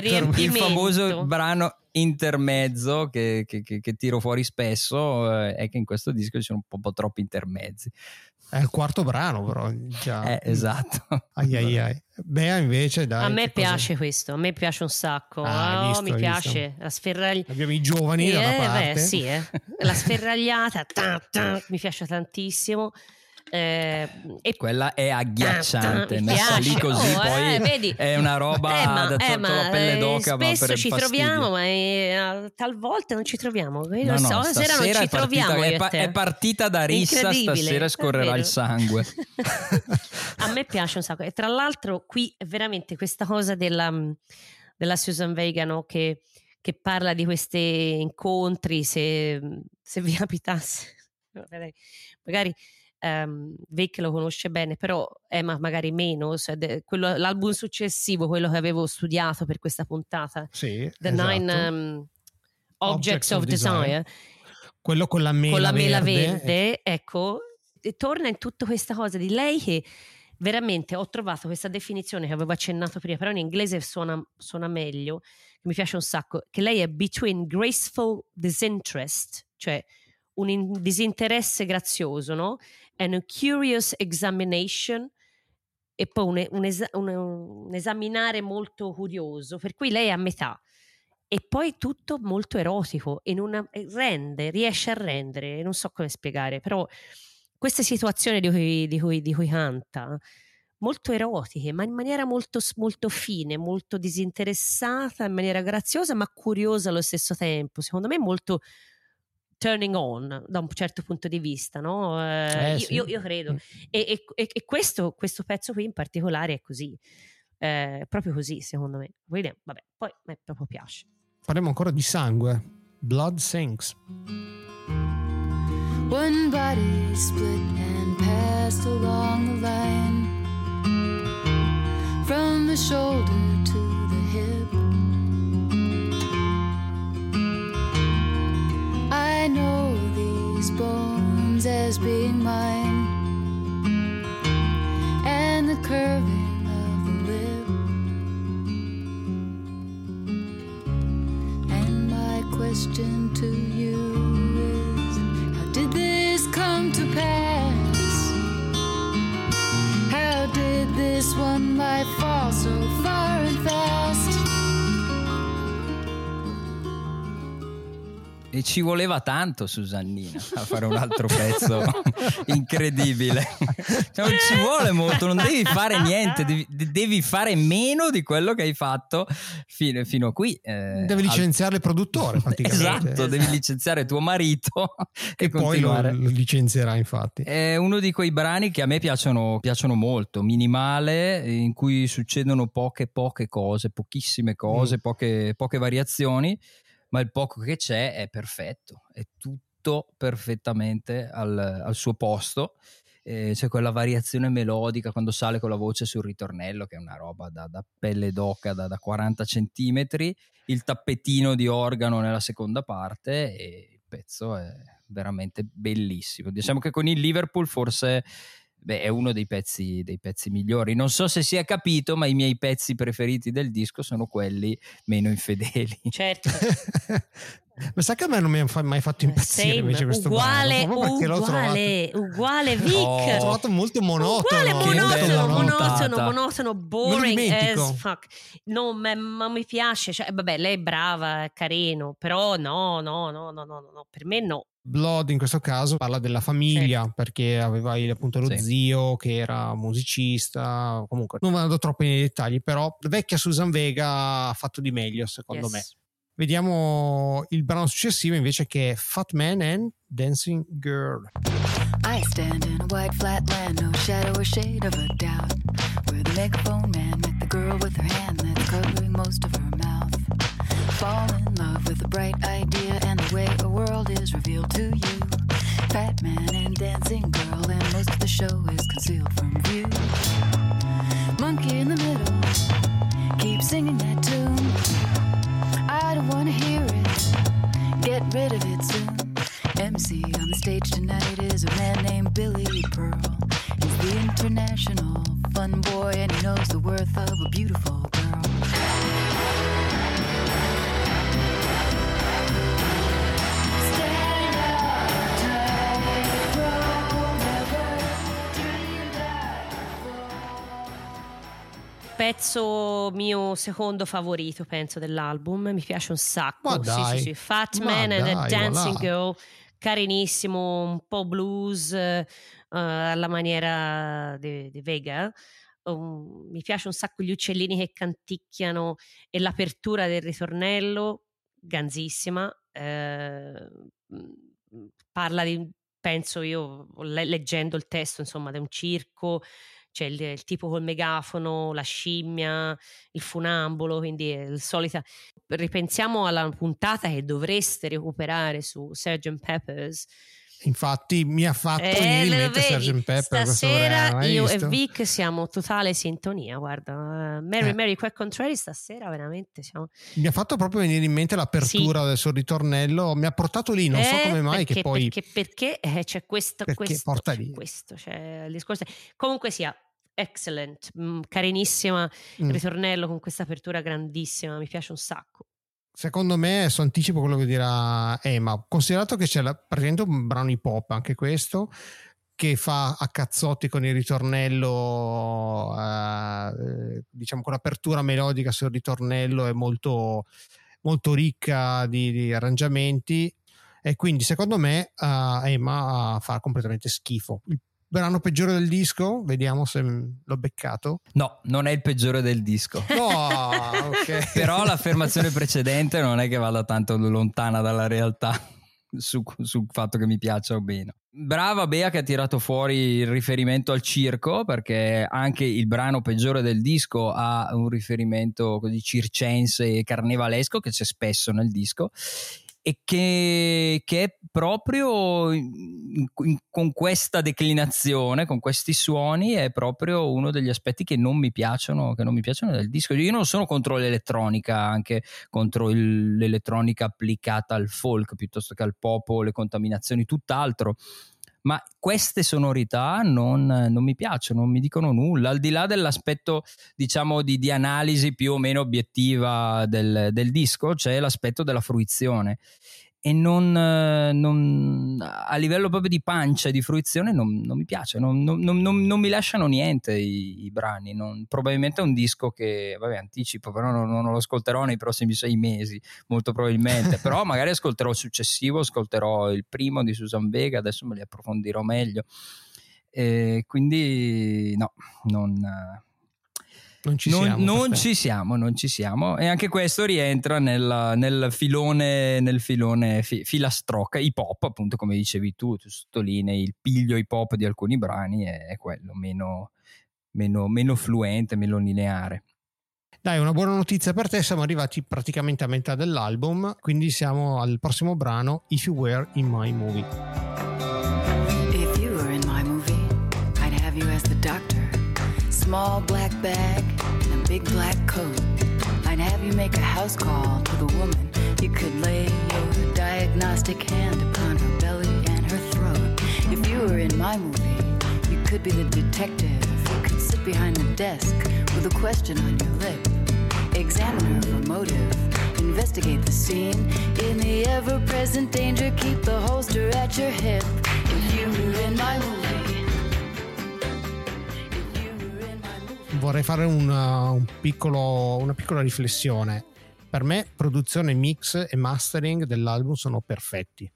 Speaker 3: il famoso brano intermezzo che, che- che- che tiro fuori spesso eh, è che in questo disco ci sono un po', po' troppi intermezzi.
Speaker 1: È il quarto brano, però. Già.
Speaker 3: Eh, esatto.
Speaker 1: Ai ai ai. Bea invece, dai.
Speaker 2: a me
Speaker 1: che cosa-
Speaker 2: piace questo, a me piace un sacco.
Speaker 1: Ah,
Speaker 2: Oh,
Speaker 1: visto,
Speaker 2: mi piace la sferraglia.
Speaker 1: Abbiamo i giovani da una
Speaker 2: Eh,
Speaker 1: parte.
Speaker 2: beh, sì, eh. la sferragliata ta, ta, mi piace tantissimo. Eh, e
Speaker 3: Quella è agghiacciante,
Speaker 2: Mi
Speaker 3: messa lì così,
Speaker 2: Oh,
Speaker 3: poi
Speaker 2: eh, vedi.
Speaker 3: è una roba
Speaker 2: Eh, ma-
Speaker 3: da
Speaker 2: eh, ma,
Speaker 3: la pelle
Speaker 2: eh,
Speaker 3: d'oca, ma
Speaker 2: spesso
Speaker 3: per
Speaker 2: ci
Speaker 3: fastidio.
Speaker 2: troviamo, ma eh, talvolta non ci troviamo. Io
Speaker 3: No, no,
Speaker 2: so, stasera non ci
Speaker 3: è partita-
Speaker 2: troviamo.
Speaker 3: è, pa- è partita da rissa, stasera
Speaker 2: è
Speaker 3: scorrerà il sangue.
Speaker 2: A me piace un sacco. E tra l'altro, qui è veramente questa cosa della, della Susan Vega no? che, che parla di questi incontri. Se, se vi capitasse, magari, ehm, Vic lo conosce bene, però Emma magari meno. cioè, de- quello- l'album successivo, quello che avevo studiato per questa puntata,
Speaker 1: Sì,
Speaker 2: The
Speaker 1: esatto.
Speaker 2: Nine um, Objects, of, Desire
Speaker 1: Quello con la mela
Speaker 2: con la mela
Speaker 1: verde.
Speaker 2: verde, ecco, e torna in tutta questa cosa di lei che veramente ho trovato questa definizione che avevo accennato prima, però in inglese suona, suona meglio, che mi piace un sacco, che lei è between graceful disinterest, cioè un in- disinteresse grazioso, no? And a curious examination e poi un, un esa- un- un esaminare molto curioso, per cui lei è a metà e poi tutto molto erotico in una, rende, riesce a rendere, non so come spiegare, però queste situazioni di cui, di cui- di cui canta, molto erotiche, ma in maniera molto, molto fine, molto disinteressata, in maniera graziosa, ma curiosa allo stesso tempo. Secondo me molto turning on da un certo punto di vista, no? Eh,
Speaker 1: Eh,
Speaker 2: io,
Speaker 1: sì.
Speaker 2: io- io credo. E, e- e- e questo, questo pezzo qui in particolare è così. Eh, proprio così, secondo me. Vediamo, vabbè, poi a me proprio piace.
Speaker 1: Parliamo ancora di sangue. Blood Sinks.
Speaker 4: One body split and passed along the line from the shoulder as being mine and the curving of the lip. And my question to you is How did this come to pass? How did this one life fall so far and fast?
Speaker 3: E ci voleva tanto Susannina a fare un altro pezzo incredibile. Cioè, non ci vuole molto, non devi fare niente, devi, de- devi fare meno di quello che hai fatto fino, fino a qui. eh,
Speaker 1: Deve
Speaker 3: al-
Speaker 1: licenziare il produttore praticamente.
Speaker 3: Esatto, devi licenziare tuo marito e,
Speaker 1: E poi lo, lo licenzierà infatti.
Speaker 3: È uno di quei brani che a me piacciono, piacciono molto, minimale, in cui succedono poche poche cose, pochissime cose, poche, poche variazioni, ma il poco che c'è è perfetto, è tutto perfettamente al, al suo posto. Eh, c'è quella variazione melodica quando sale con la voce sul ritornello, che è una roba da, da pelle d'oca da, da 40 centimetri, il tappetino di organo nella seconda parte e il pezzo è veramente bellissimo. Diciamo che con il Liverpool forse beh, è uno dei pezzi, dei pezzi migliori. Non so se si è capito, ma i miei pezzi preferiti del disco sono quelli meno infedeli.
Speaker 2: Certo.
Speaker 1: Ma sa che a me non mi ha mai fatto impazzire
Speaker 2: Same,
Speaker 1: invece questo
Speaker 2: uguale,
Speaker 1: brano, proprio perché l'ho trovato,
Speaker 2: uguale, uguale Vic.
Speaker 3: Oh.
Speaker 1: l'ho trovato molto monotono.
Speaker 2: Uguale, monotono, monotono, monotono, boring as fuck. No, ma, ma mi piace, cioè, vabbè, lei è brava, è carino, però no, no, no, no, no, no, no, per me no.
Speaker 1: Blood in questo caso parla della famiglia perché aveva il- appunto lo
Speaker 3: Sì.
Speaker 1: zio che era musicista comunque non vado troppo nei dettagli però vecchia Susan Vega ha fatto di meglio secondo
Speaker 2: Yes.
Speaker 1: me Vediamo il brano successivo invece che è Fat Man and Dancing Girl.
Speaker 8: I stand in a white flat land, no shadow or shade of a doubt. Where the megaphone man met the girl with her hand that's covering most of her mouth. Fall in love with a bright idea and the way a world is revealed to you. Fat man and dancing girl, and most of the show is concealed from view. Monkey in the middle, keep singing that. I don't wanna hear it, get rid of it soon. MC on the stage tonight is a man named Billy Pearl. He's the international fun boy and he knows the worth of a beautiful girl.
Speaker 2: Pezzo mio secondo favorito, penso, dell'album. Mi piace un sacco.
Speaker 1: Ma
Speaker 2: Sì,
Speaker 1: dai.
Speaker 2: sì, sì. Fat
Speaker 1: Ma
Speaker 2: Man and the
Speaker 1: dai,
Speaker 2: Dancing
Speaker 1: voilà.
Speaker 2: Girl. Carinissimo, un po' blues eh, alla maniera di, di Vega. Um, mi piace un sacco gli uccellini che canticchiano e l'apertura del ritornello, ganzissima. mm, parla di, penso io, le- leggendo il testo, insomma, di un circo c'è il, il tipo col megafono, la scimmia, il funambolo, quindi è il solita. Ripensiamo alla puntata che dovreste recuperare su Sgt. Peppers.
Speaker 1: Infatti mi ha fatto
Speaker 2: Eh,
Speaker 1: venire in mente? Sgt. Pepper
Speaker 2: Stasera io
Speaker 1: visto?
Speaker 2: e Vic siamo totale sintonia. Guarda, eh, Mary
Speaker 1: Eh.
Speaker 2: Mary Quack Contrary stasera veramente siamo.
Speaker 1: Mi ha fatto proprio venire in mente l'apertura del suo ritornello, mi ha portato lì, non so
Speaker 2: Eh,
Speaker 1: come mai
Speaker 2: perché,
Speaker 1: che poi
Speaker 2: perché, perché eh, c'è questo,
Speaker 1: Perché
Speaker 2: questo,
Speaker 1: porta lì.
Speaker 2: questo, c'è il discorso. Comunque sia excellent, mm, carinissima
Speaker 1: Mm.
Speaker 2: ritornello con questa apertura grandissima, mi piace un sacco.
Speaker 1: Secondo me adesso anticipo quello che dirà Emma, considerato che c'è la- praticamente un brano hip hop anche questo che fa a cazzotti con il ritornello eh, diciamo con l'apertura melodica sul ritornello è molto molto ricca di, di arrangiamenti. E quindi secondo me eh, Emma fa completamente schifo. il brano peggiore del disco vediamo se l'ho beccato
Speaker 3: No, non è il peggiore del disco.
Speaker 1: no ok
Speaker 3: Però l'affermazione precedente non è che vada tanto lontana dalla realtà su- sul fatto che mi piaccia o meno. Brava Bea che ha tirato fuori il riferimento al circo perché anche il brano peggiore del disco ha un riferimento così circense e carnevalesco che c'è spesso nel disco e che, che è proprio in- in- con questa declinazione, con questi suoni, è proprio uno degli aspetti che non mi piacciono, non mi piacciono del disco. Io non sono contro l'elettronica, anche contro il- l'elettronica applicata al folk piuttosto che al pop le contaminazioni, tutt'altro. Ma queste sonorità non, non mi piacciono, non mi dicono nulla, al di là dell'aspetto diciamo di, di analisi più o meno obiettiva del, del disco, c'è l'aspetto della fruizione e non, eh, non- a livello proprio di pancia e di fruizione non, non mi piace, non, non- non- non- non mi lasciano niente i, i brani, non- probabilmente è un disco che, vabbè anticipo, però non, non lo ascolterò nei prossimi sei mesi, molto probabilmente, però magari ascolterò il successivo, ascolterò il primo di Susan Vega, adesso me li approfondirò meglio. E quindi no, non,
Speaker 1: non ci
Speaker 3: non,
Speaker 1: siamo
Speaker 3: non ci siamo, non ci siamo. E anche questo rientra nel, nel filone, nel filone fi- filastrocca, hip hop, appunto, come dicevi tu, tu sottolinei il piglio hip hop di alcuni brani, è, è quello meno, meno, meno fluente, meno lineare.
Speaker 1: Dai, una buona notizia per te, siamo arrivati praticamente a metà dell'album, quindi siamo al prossimo brano, If You Were In My Movie.
Speaker 8: Small black bag big black coat. I'd have you make a house call to the woman. You could lay your diagnostic hand upon her belly and her throat. If you were in my movie, you could be the detective. You could sit behind the desk with a question on your lip. Examine her for motive. Investigate the scene. In the ever present danger, keep the holster at your hip. If you were in my movie.
Speaker 1: Vorrei fare una, un piccolo- una piccola riflessione. Per me, produzione, mix e mastering dell'album sono perfetti.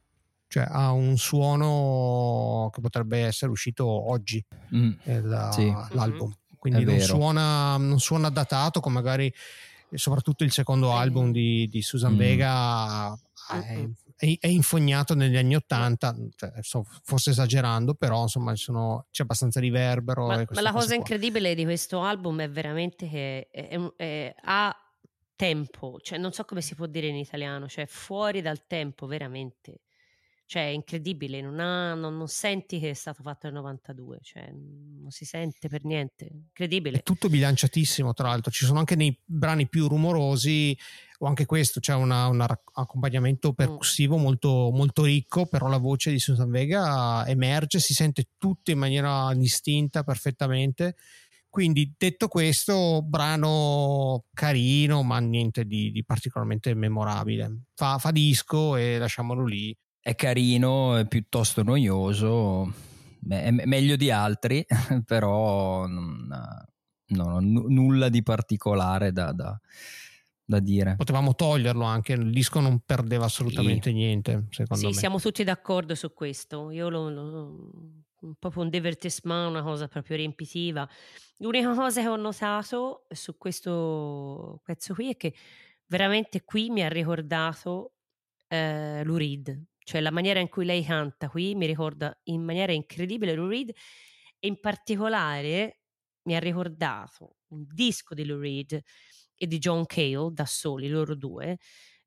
Speaker 1: Cioè, ha un suono che potrebbe essere uscito oggi
Speaker 3: Mm.
Speaker 1: eh, la-
Speaker 3: Sì.
Speaker 1: l'album. Quindi
Speaker 3: È
Speaker 1: non suona, non suona datato come magari soprattutto il secondo
Speaker 2: Eh.
Speaker 1: album di, di Susan
Speaker 3: Mm.
Speaker 1: Vega è,
Speaker 2: Mm-mm.
Speaker 1: È- è infognato negli anni Ottanta, cioè, forse esagerando, però insomma sono- c'è abbastanza riverbero.
Speaker 2: Ma, ma la cosa incredibile di questo album è veramente che è- è- ha tempo, cioè non so come si può dire in italiano, cioè fuori dal tempo veramente. Cioè è incredibile, non, ha- non- non senti che è stato fatto nel 92, cioè non si sente per niente, incredibile.
Speaker 1: È tutto bilanciatissimo, tra l'altro. Ci sono anche nei brani più rumorosi, o anche questo, c'è una- un accompagnamento percussivo molto, molto ricco, però la voce di Susan Vega emerge, si sente tutto in maniera distinta, perfettamente. Quindi, detto questo, brano carino, ma niente di, di particolarmente memorabile. Fa, fa disco e lasciamolo lì.
Speaker 3: È carino, è piuttosto noioso, beh, è me- meglio di altri, però non, non ho nu- nulla di particolare da, da- da dire.
Speaker 1: Potevamo toglierlo anche, il disco non perdeva assolutamente niente, secondo
Speaker 2: Sì,
Speaker 1: me.
Speaker 2: siamo tutti d'accordo su questo. Io lo, lo- un proprio un divertissement, una cosa proprio riempitiva. L'unica cosa che ho notato su questo pezzo qui è che veramente qui mi ha ricordato eh, Lou Reed, cioè la maniera in cui lei canta qui mi ricorda in maniera incredibile Lou Reed e in particolare mi ha ricordato un disco di Lou Reed e di John Cale da soli, loro due,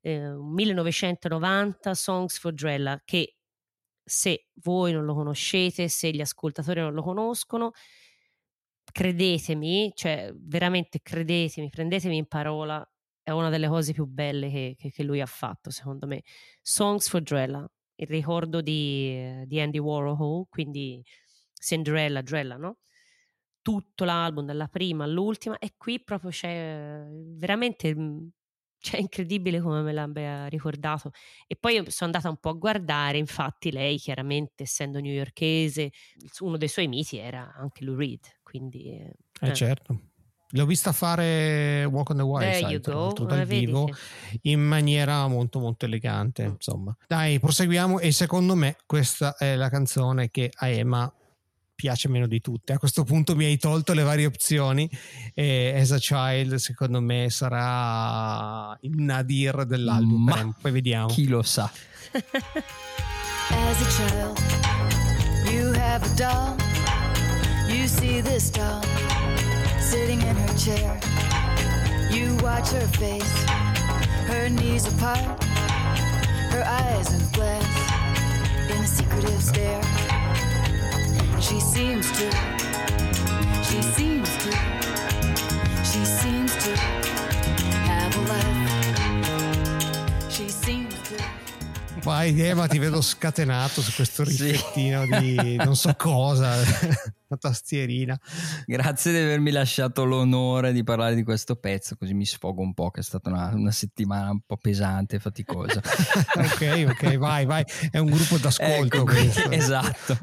Speaker 2: eh, 1990 Songs for Drella che se voi non lo conoscete, se gli ascoltatori non lo conoscono, credetemi, cioè veramente credetemi, prendetemi in parola, è una delle cose più belle che, che- che lui ha fatto, secondo me. Songs for Drella, il ricordo di, di Andy Warhol, quindi Cinderella, Drella, no? Tutto l'album, dalla prima all'ultima, e qui proprio c'è veramente. mm, C'è incredibile come me l'abbia ricordato. E poi sono andata un po' a guardare, infatti lei chiaramente essendo suo- uno dei suoi miti era anche Lou Reed, quindi... eh,
Speaker 1: Eh,
Speaker 2: eh.
Speaker 1: certo. L'ho vista fare Walk on the Wild Side
Speaker 2: go, eh,
Speaker 1: dal vivo
Speaker 2: che-
Speaker 1: in maniera molto molto elegante
Speaker 2: Mm.
Speaker 1: insomma dai proseguiamo e secondo me questa è la canzone che a Emma piace meno di tutte a questo punto mi hai tolto le varie opzioni e As a Child secondo me sarà il nadir dell'album
Speaker 3: Ma
Speaker 1: poi vediamo
Speaker 3: Chi lo sa?
Speaker 8: As a child, you have a doll. You see this doll sitting in her chair. You watch her face, her knees apart, her eyes of glass in a secretive stare. She seems to, she seems to, she seems to have a life. She seems to.
Speaker 1: vai Emma ti vedo scatenato su questo
Speaker 3: Sì.
Speaker 1: riflettino di non so cosa la tastierina
Speaker 3: Grazie di avermi lasciato l'onore di parlare di questo pezzo, così mi sfogo un po', che è stata una, una settimana un po' pesante e faticosa.
Speaker 1: ok, ok, vai, vai. È un gruppo d'ascolto.
Speaker 3: Ecco, qui-
Speaker 1: questo.
Speaker 3: esatto.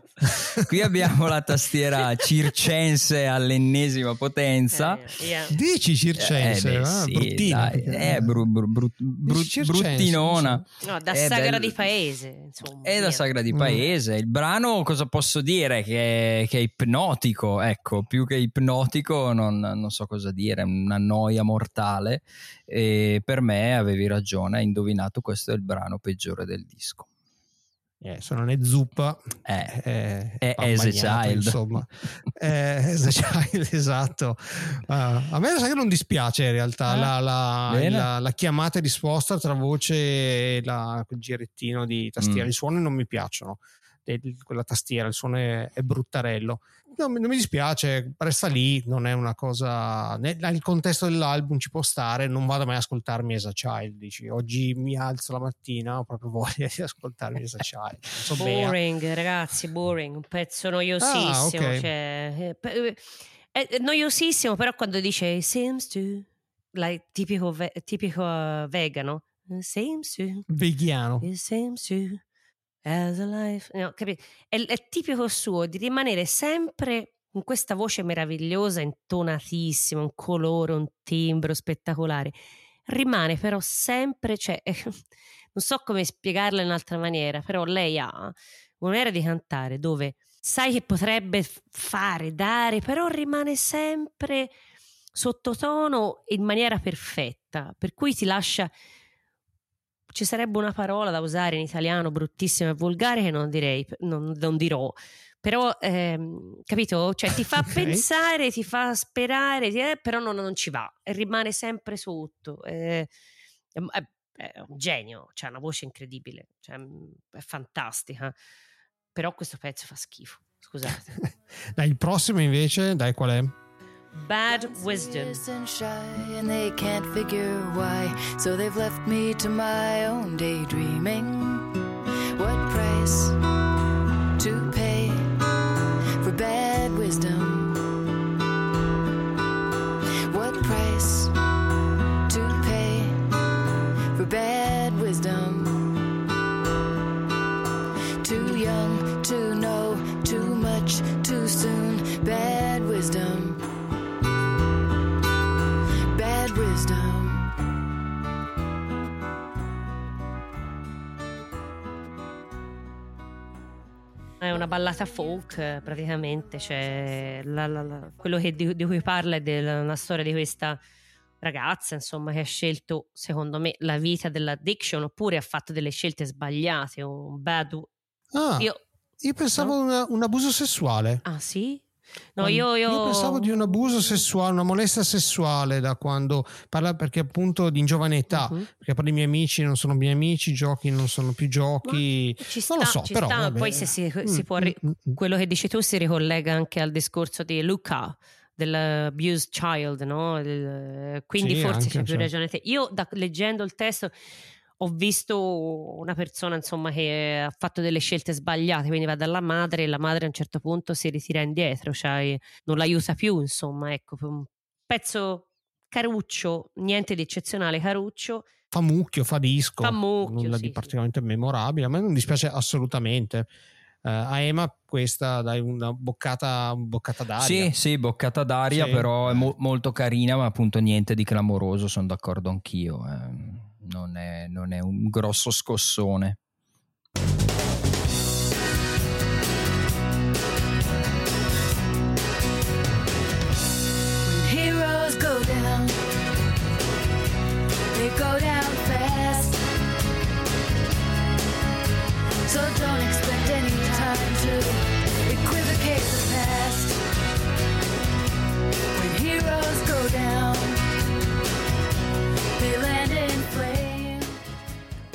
Speaker 3: Qui abbiamo la tastiera circense all'ennesima potenza.
Speaker 2: Eh, yeah.
Speaker 1: Dici circense,
Speaker 3: Eh, beh, sì,
Speaker 1: bruttina.
Speaker 3: dai, è bru- bru- bru- bru-
Speaker 1: Dici circense,
Speaker 3: bruttinona.
Speaker 2: No, da
Speaker 3: È
Speaker 2: sagra
Speaker 3: bel-
Speaker 2: di paese, insomma.
Speaker 3: È da sagra di
Speaker 1: Mm.
Speaker 3: paese. Il brano, cosa posso dire? Che è, che è ipnotico, ecco, più che ipnotico non, non so cosa dire, è una noia mortale. E per me avevi ragione, hai indovinato, questo è il brano peggiore del disco.
Speaker 1: Eh, se non è zuppa,
Speaker 3: Eh,
Speaker 1: è,
Speaker 3: È
Speaker 1: pan
Speaker 3: As a Child.
Speaker 1: Insomma, Eh, As a Child, esatto. Ah, a me sai che non dispiace in realtà
Speaker 3: Ah,
Speaker 1: la, la- la- la chiamata e risposta tra voce e la- quel girettino di tastiera.
Speaker 3: Mm.
Speaker 1: I suoni non mi piacciono. quella tastiera, il suono è, è bruttarello. No, mi- non mi dispiace, resta lì, non è una cosa. Nel, contesto dell'album ci può stare, non vado mai ad ascoltarmi As a Child. Dici, oggi mi alzo la mattina, ho proprio voglia di ascoltarmi As a Child. Non so.
Speaker 2: Boring, ragazzi, boring, un pezzo noiosissimo.
Speaker 1: Ah, ok.
Speaker 2: cioè, eh, pe- è noiosissimo, però quando dice seems to, like, tipico, ve- tipico eh, vegano, seems to,
Speaker 1: Veghiano.
Speaker 2: it seems to, as a life, no, È, è tipico suo di rimanere sempre con questa voce meravigliosa, intonatissima, un colore, un timbro spettacolare. Rimane però sempre, cioè, non so come spiegarla in un'altra maniera, però lei ha un'era di cantare dove sai che potrebbe fare, dare, però rimane sempre sottotono in maniera perfetta, per cui ti lascia ci sarebbe una parola da usare in italiano bruttissima e volgare che non direi, non, non dirò. Però, ehm, capito? Cioè, ti fa
Speaker 1: Ok.
Speaker 2: pensare, ti fa sperare, eh, però non, non ci va rimane sempre sotto. Eh, è, è- un genio, ha una voce incredibile, cioè, è fantastica. Però questo pezzo fa schifo, scusate.
Speaker 1: Dai, il prossimo invece, dai, qual è?
Speaker 2: Bad Wisdom.
Speaker 8: and shy, and they can't figure why. So they've left me to my own daydreaming. What price
Speaker 2: È una ballata folk praticamente, cioè la- la- la- quello che di, di cui parla è della storia di questa ragazza, insomma, che ha scelto, secondo me, la vita dell'addiction oppure ha fatto delle scelte sbagliate, un bad...
Speaker 1: Ah, io,
Speaker 2: Io...
Speaker 1: pensavo una- un abuso sessuale.
Speaker 2: Ah sì? No, io... io...
Speaker 1: pensavo di un abuso sessuale, una molestia sessuale da quando parla perché appunto di in giovane età,
Speaker 2: Mhm.
Speaker 1: perché poi i miei amici non sono miei amici, i giochi non sono più giochi.
Speaker 2: Ci
Speaker 1: non lo
Speaker 2: sta,
Speaker 1: so, però
Speaker 2: sta. Poi se si, si
Speaker 1: Mm,
Speaker 2: può ri-
Speaker 1: mm, mm.
Speaker 2: quello che dici tu si ricollega anche al discorso di Luca dell'abused child, no? Quindi
Speaker 1: Sì,
Speaker 2: forse
Speaker 1: anche,
Speaker 2: c'è più
Speaker 1: certo.
Speaker 2: ragione te. Io da- leggendo il testo ho visto una persona insomma che ha fatto delle scelte sbagliate, quindi va dalla madre e la madre a un certo punto si ritira indietro, cioè non l'aiuta più, insomma, ecco, un pezzo caruccio, niente di eccezionale, caruccio,
Speaker 1: Fa mucchio, fa disco,
Speaker 2: Fa mucchio,
Speaker 1: nulla
Speaker 2: sì,
Speaker 1: di
Speaker 2: sì.
Speaker 1: particolarmente memorabile, a me non dispiace assolutamente. Eh, a Ema questa dai una boccata, boccata d'aria.
Speaker 3: Sì, sì, boccata d'aria,
Speaker 1: Sì.
Speaker 3: però è mo- molto carina, ma appunto niente di clamoroso, sono d'accordo anch'io. eh. Non, è, non è un grosso scossone.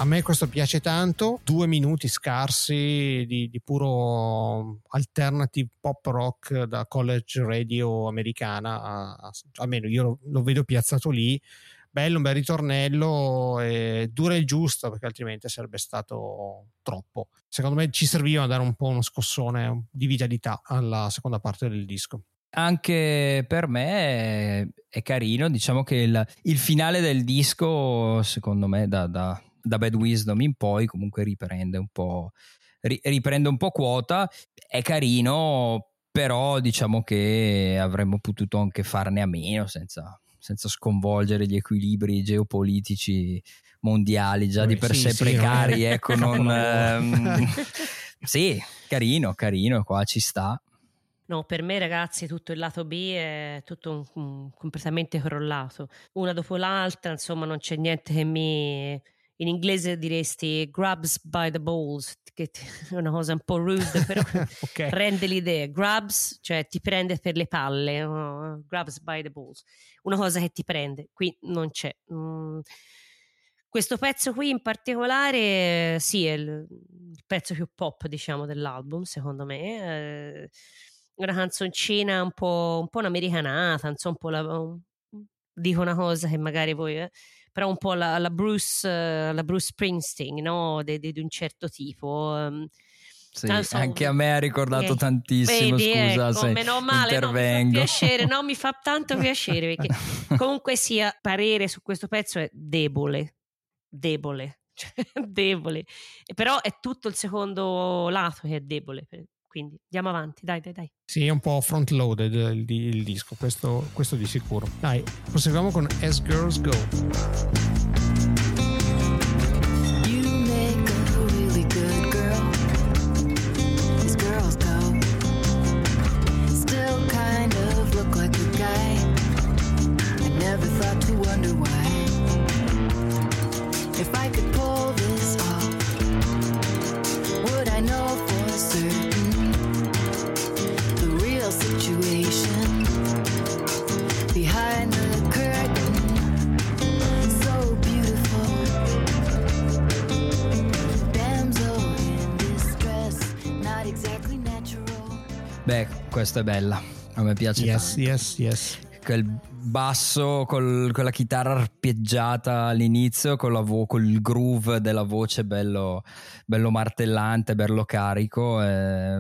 Speaker 1: A me questo piace tanto, due minuti scarsi di, di puro alternative pop rock da college radio americana, a- a- almeno io lo, lo vedo piazzato lì, bello, un bel ritornello, e dura il giusto perché altrimenti sarebbe stato troppo. Secondo me ci serviva dare un po' uno scossone di vitalità alla seconda parte del disco.
Speaker 3: Anche per me è carino, diciamo che il, il finale del disco, secondo me, da, da- da Bad Wisdom in poi, comunque riprende un po', ri- riprende un po' quota. È carino, però diciamo che avremmo potuto anche farne a meno senza, senza sconvolgere gli equilibri geopolitici mondiali già di per
Speaker 1: sì,
Speaker 3: sé
Speaker 1: sì,
Speaker 3: precari.
Speaker 1: non è-
Speaker 3: Ecco, non,
Speaker 1: Capolavoro.
Speaker 3: ehm, sì, carino, carino, qua ci sta.
Speaker 2: No, per me ragazzi tutto il lato B è tutto un- un- completamente crollato, una dopo l'altra, insomma non c'è niente che mi... In inglese diresti grabs by the balls, che è una cosa un po' rude, però
Speaker 1: Ok.
Speaker 2: rende l'idea. Grabs, cioè ti prende per le palle, oh, grabs by the balls, una cosa che ti prende, qui non c'è. Mm. Questo pezzo qui in particolare, sì, è il, il pezzo più pop, diciamo, dell'album, secondo me. eh, una canzoncina un po', un po' un'americanata, insomma, un po' la, dico una cosa che magari voi, eh, però un po' la, la Bruce, eh, la Bruce Springsteen, no? Di, un certo tipo. ehm.
Speaker 3: Sì,
Speaker 2: so,
Speaker 3: anche a me ha ricordato
Speaker 2: eh,
Speaker 3: tantissimo,
Speaker 2: vedi,
Speaker 3: scusa
Speaker 2: ecco,
Speaker 3: se
Speaker 2: meno male, no, mi fa
Speaker 3: intervengo.
Speaker 2: piacere, no, mi fa tanto piacere perché comunque sia parere su questo pezzo è debole, debole, cioè, debole. Però è tutto il secondo lato che è debole, quindi andiamo avanti, dai, dai, dai.
Speaker 1: Sì, è un po' front loaded il, il disco, questo, questo di sicuro. Dai, proseguiamo con As Girls Go.
Speaker 3: È bella. A me piace
Speaker 1: Yes,
Speaker 3: tanto.
Speaker 1: yes, yes.
Speaker 3: Quel basso col- con la chitarra arpeggiata all'inizio, con, la vo- col groove della voce bello, bello martellante, bello carico. eh,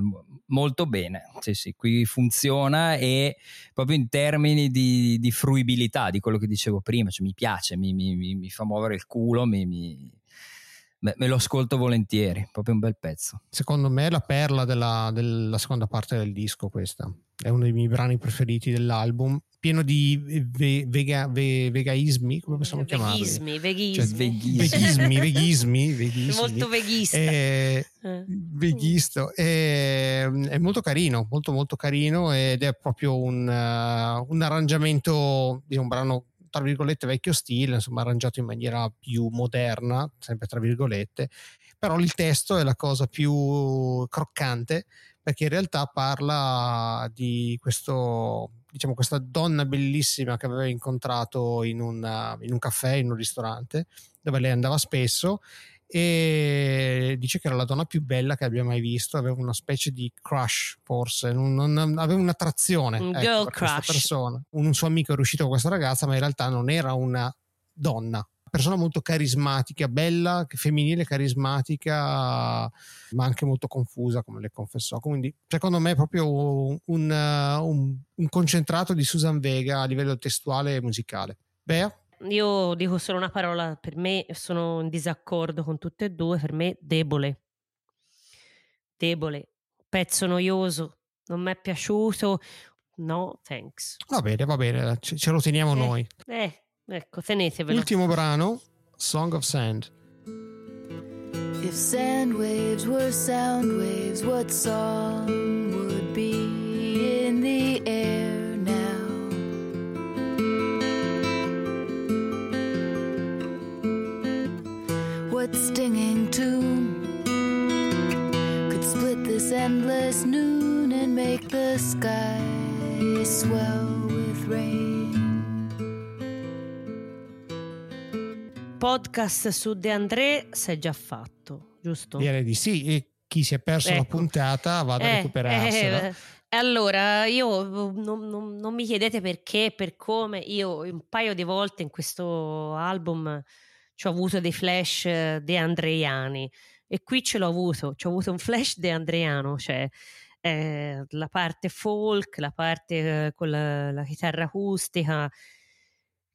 Speaker 3: molto bene. Sì, sì, qui funziona e proprio in termini di, di fruibilità, di quello che dicevo prima, cioè mi piace, mi, mi- mi- mi fa muovere il culo, mi- mi- me, lo ascolto volentieri, proprio un bel pezzo.
Speaker 1: Secondo me è la perla della, della seconda parte del disco questa. È uno dei miei brani preferiti dell'album, pieno di ve- vega- ve- vegaismi, come possiamo chiamarli?
Speaker 2: Veghismi, veghismi.
Speaker 3: Cioè, veghismi.
Speaker 1: Veghismi, veghismi, veghismi.
Speaker 2: Molto veghista.
Speaker 1: Eh,
Speaker 2: Eh.
Speaker 1: veghisto Eh, è molto carino molto molto carino ed è proprio un, eh, un arrangiamento di un brano tra virgolette vecchio stile insomma arrangiato in maniera più moderna sempre tra virgolette però il testo è la cosa più croccante perché in realtà parla di questo diciamo questa donna bellissima che aveva incontrato in, una- in un caffè in un ristorante dove lei andava spesso e dice che era la donna più bella che abbia mai visto, aveva una specie di crush forse, non, non- aveva un'attrazione
Speaker 2: Un
Speaker 1: ecco,
Speaker 2: girl
Speaker 1: per questa
Speaker 2: crush.
Speaker 1: persona. Un suo amico è riuscito con questa ragazza, ma in realtà non era una donna. Persona molto carismatica, bella, femminile, carismatica, ma anche molto confusa, come le confessò. Quindi, secondo me, è proprio un, un- un concentrato di Susan Vega a livello testuale e musicale. Bea?
Speaker 2: Io dico solo una parola, per me sono in disaccordo con tutte e due, per me debole. Debole, pezzo noioso, non mi è piaciuto, no thanks.
Speaker 1: Va bene, va bene, ce, ce lo teniamo
Speaker 2: Eh,
Speaker 1: noi.
Speaker 2: Eh, ecco, tenetevelo.
Speaker 1: Ultimo brano, Song of Sand.
Speaker 8: If sand waves were sound waves, what song this endless noon and make the sky swell with rain?
Speaker 2: Podcast su De André si è già fatto, giusto?
Speaker 1: Direi di sì. E chi si è perso la
Speaker 2: Ecco.
Speaker 1: puntata vada a
Speaker 2: Eh,
Speaker 1: recuperarsela.
Speaker 2: eh, allora, io non, non- non mi chiedete perché, per come, io un paio di volte in questo album ci ho avuto dei flash eh, de Andreiani e qui ce l'ho avuto, ci ho avuto un flash de Andreano, cioè eh, la parte folk, la parte eh, con la, la chitarra acustica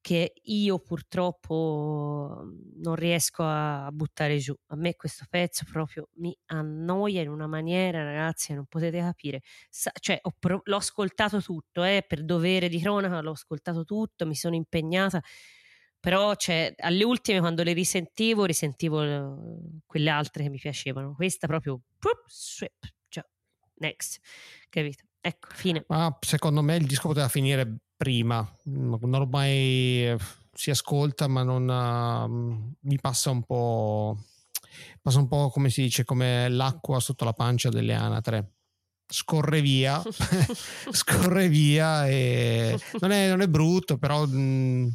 Speaker 2: che io purtroppo non riesco a, buttare giù. A me questo pezzo proprio mi annoia in una maniera, ragazzi, non potete capire. Sa- cioè, pro- l'ho ascoltato tutto, eh, per dovere di cronaca, l'ho ascoltato tutto, mi sono impegnata, però cioè, alle ultime quando le risentivo, risentivo eh, quelle altre che mi piacevano. Questa proprio, swip, cioè, next, capito? Ecco, fine.
Speaker 1: Ma secondo me il disco poteva finire prima. Ormai eh, si ascolta, ma non eh, mi passa un po'. Passa un po' come si dice, come l'acqua sotto la pancia delle anatre. Scorre via, scorre via e non è, non è brutto, però mm,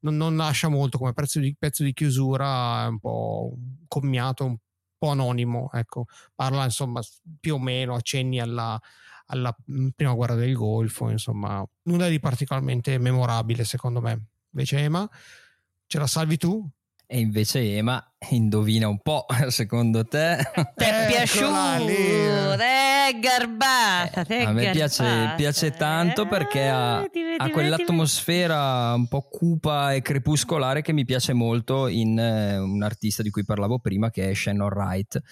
Speaker 1: non, non lascia molto come pezzo di, pezzo di chiusura, è un po' commiato, un po' anonimo. Ecco, parla insomma più o meno accenni alla, alla mm, prima guerra del Golfo, insomma, nulla di particolarmente memorabile secondo me. Invece Ema, ce la salvi tu?
Speaker 3: E invece Ema, indovina un po', secondo te?
Speaker 2: Ti è piaciuto? È garbata.
Speaker 3: A me piace, piace tanto perché ha,
Speaker 2: Eh, ti
Speaker 3: ha quell'atmosfera un po' cupa e crepuscolare che mi piace molto in eh, un artista di cui parlavo prima che è Shannon Wright.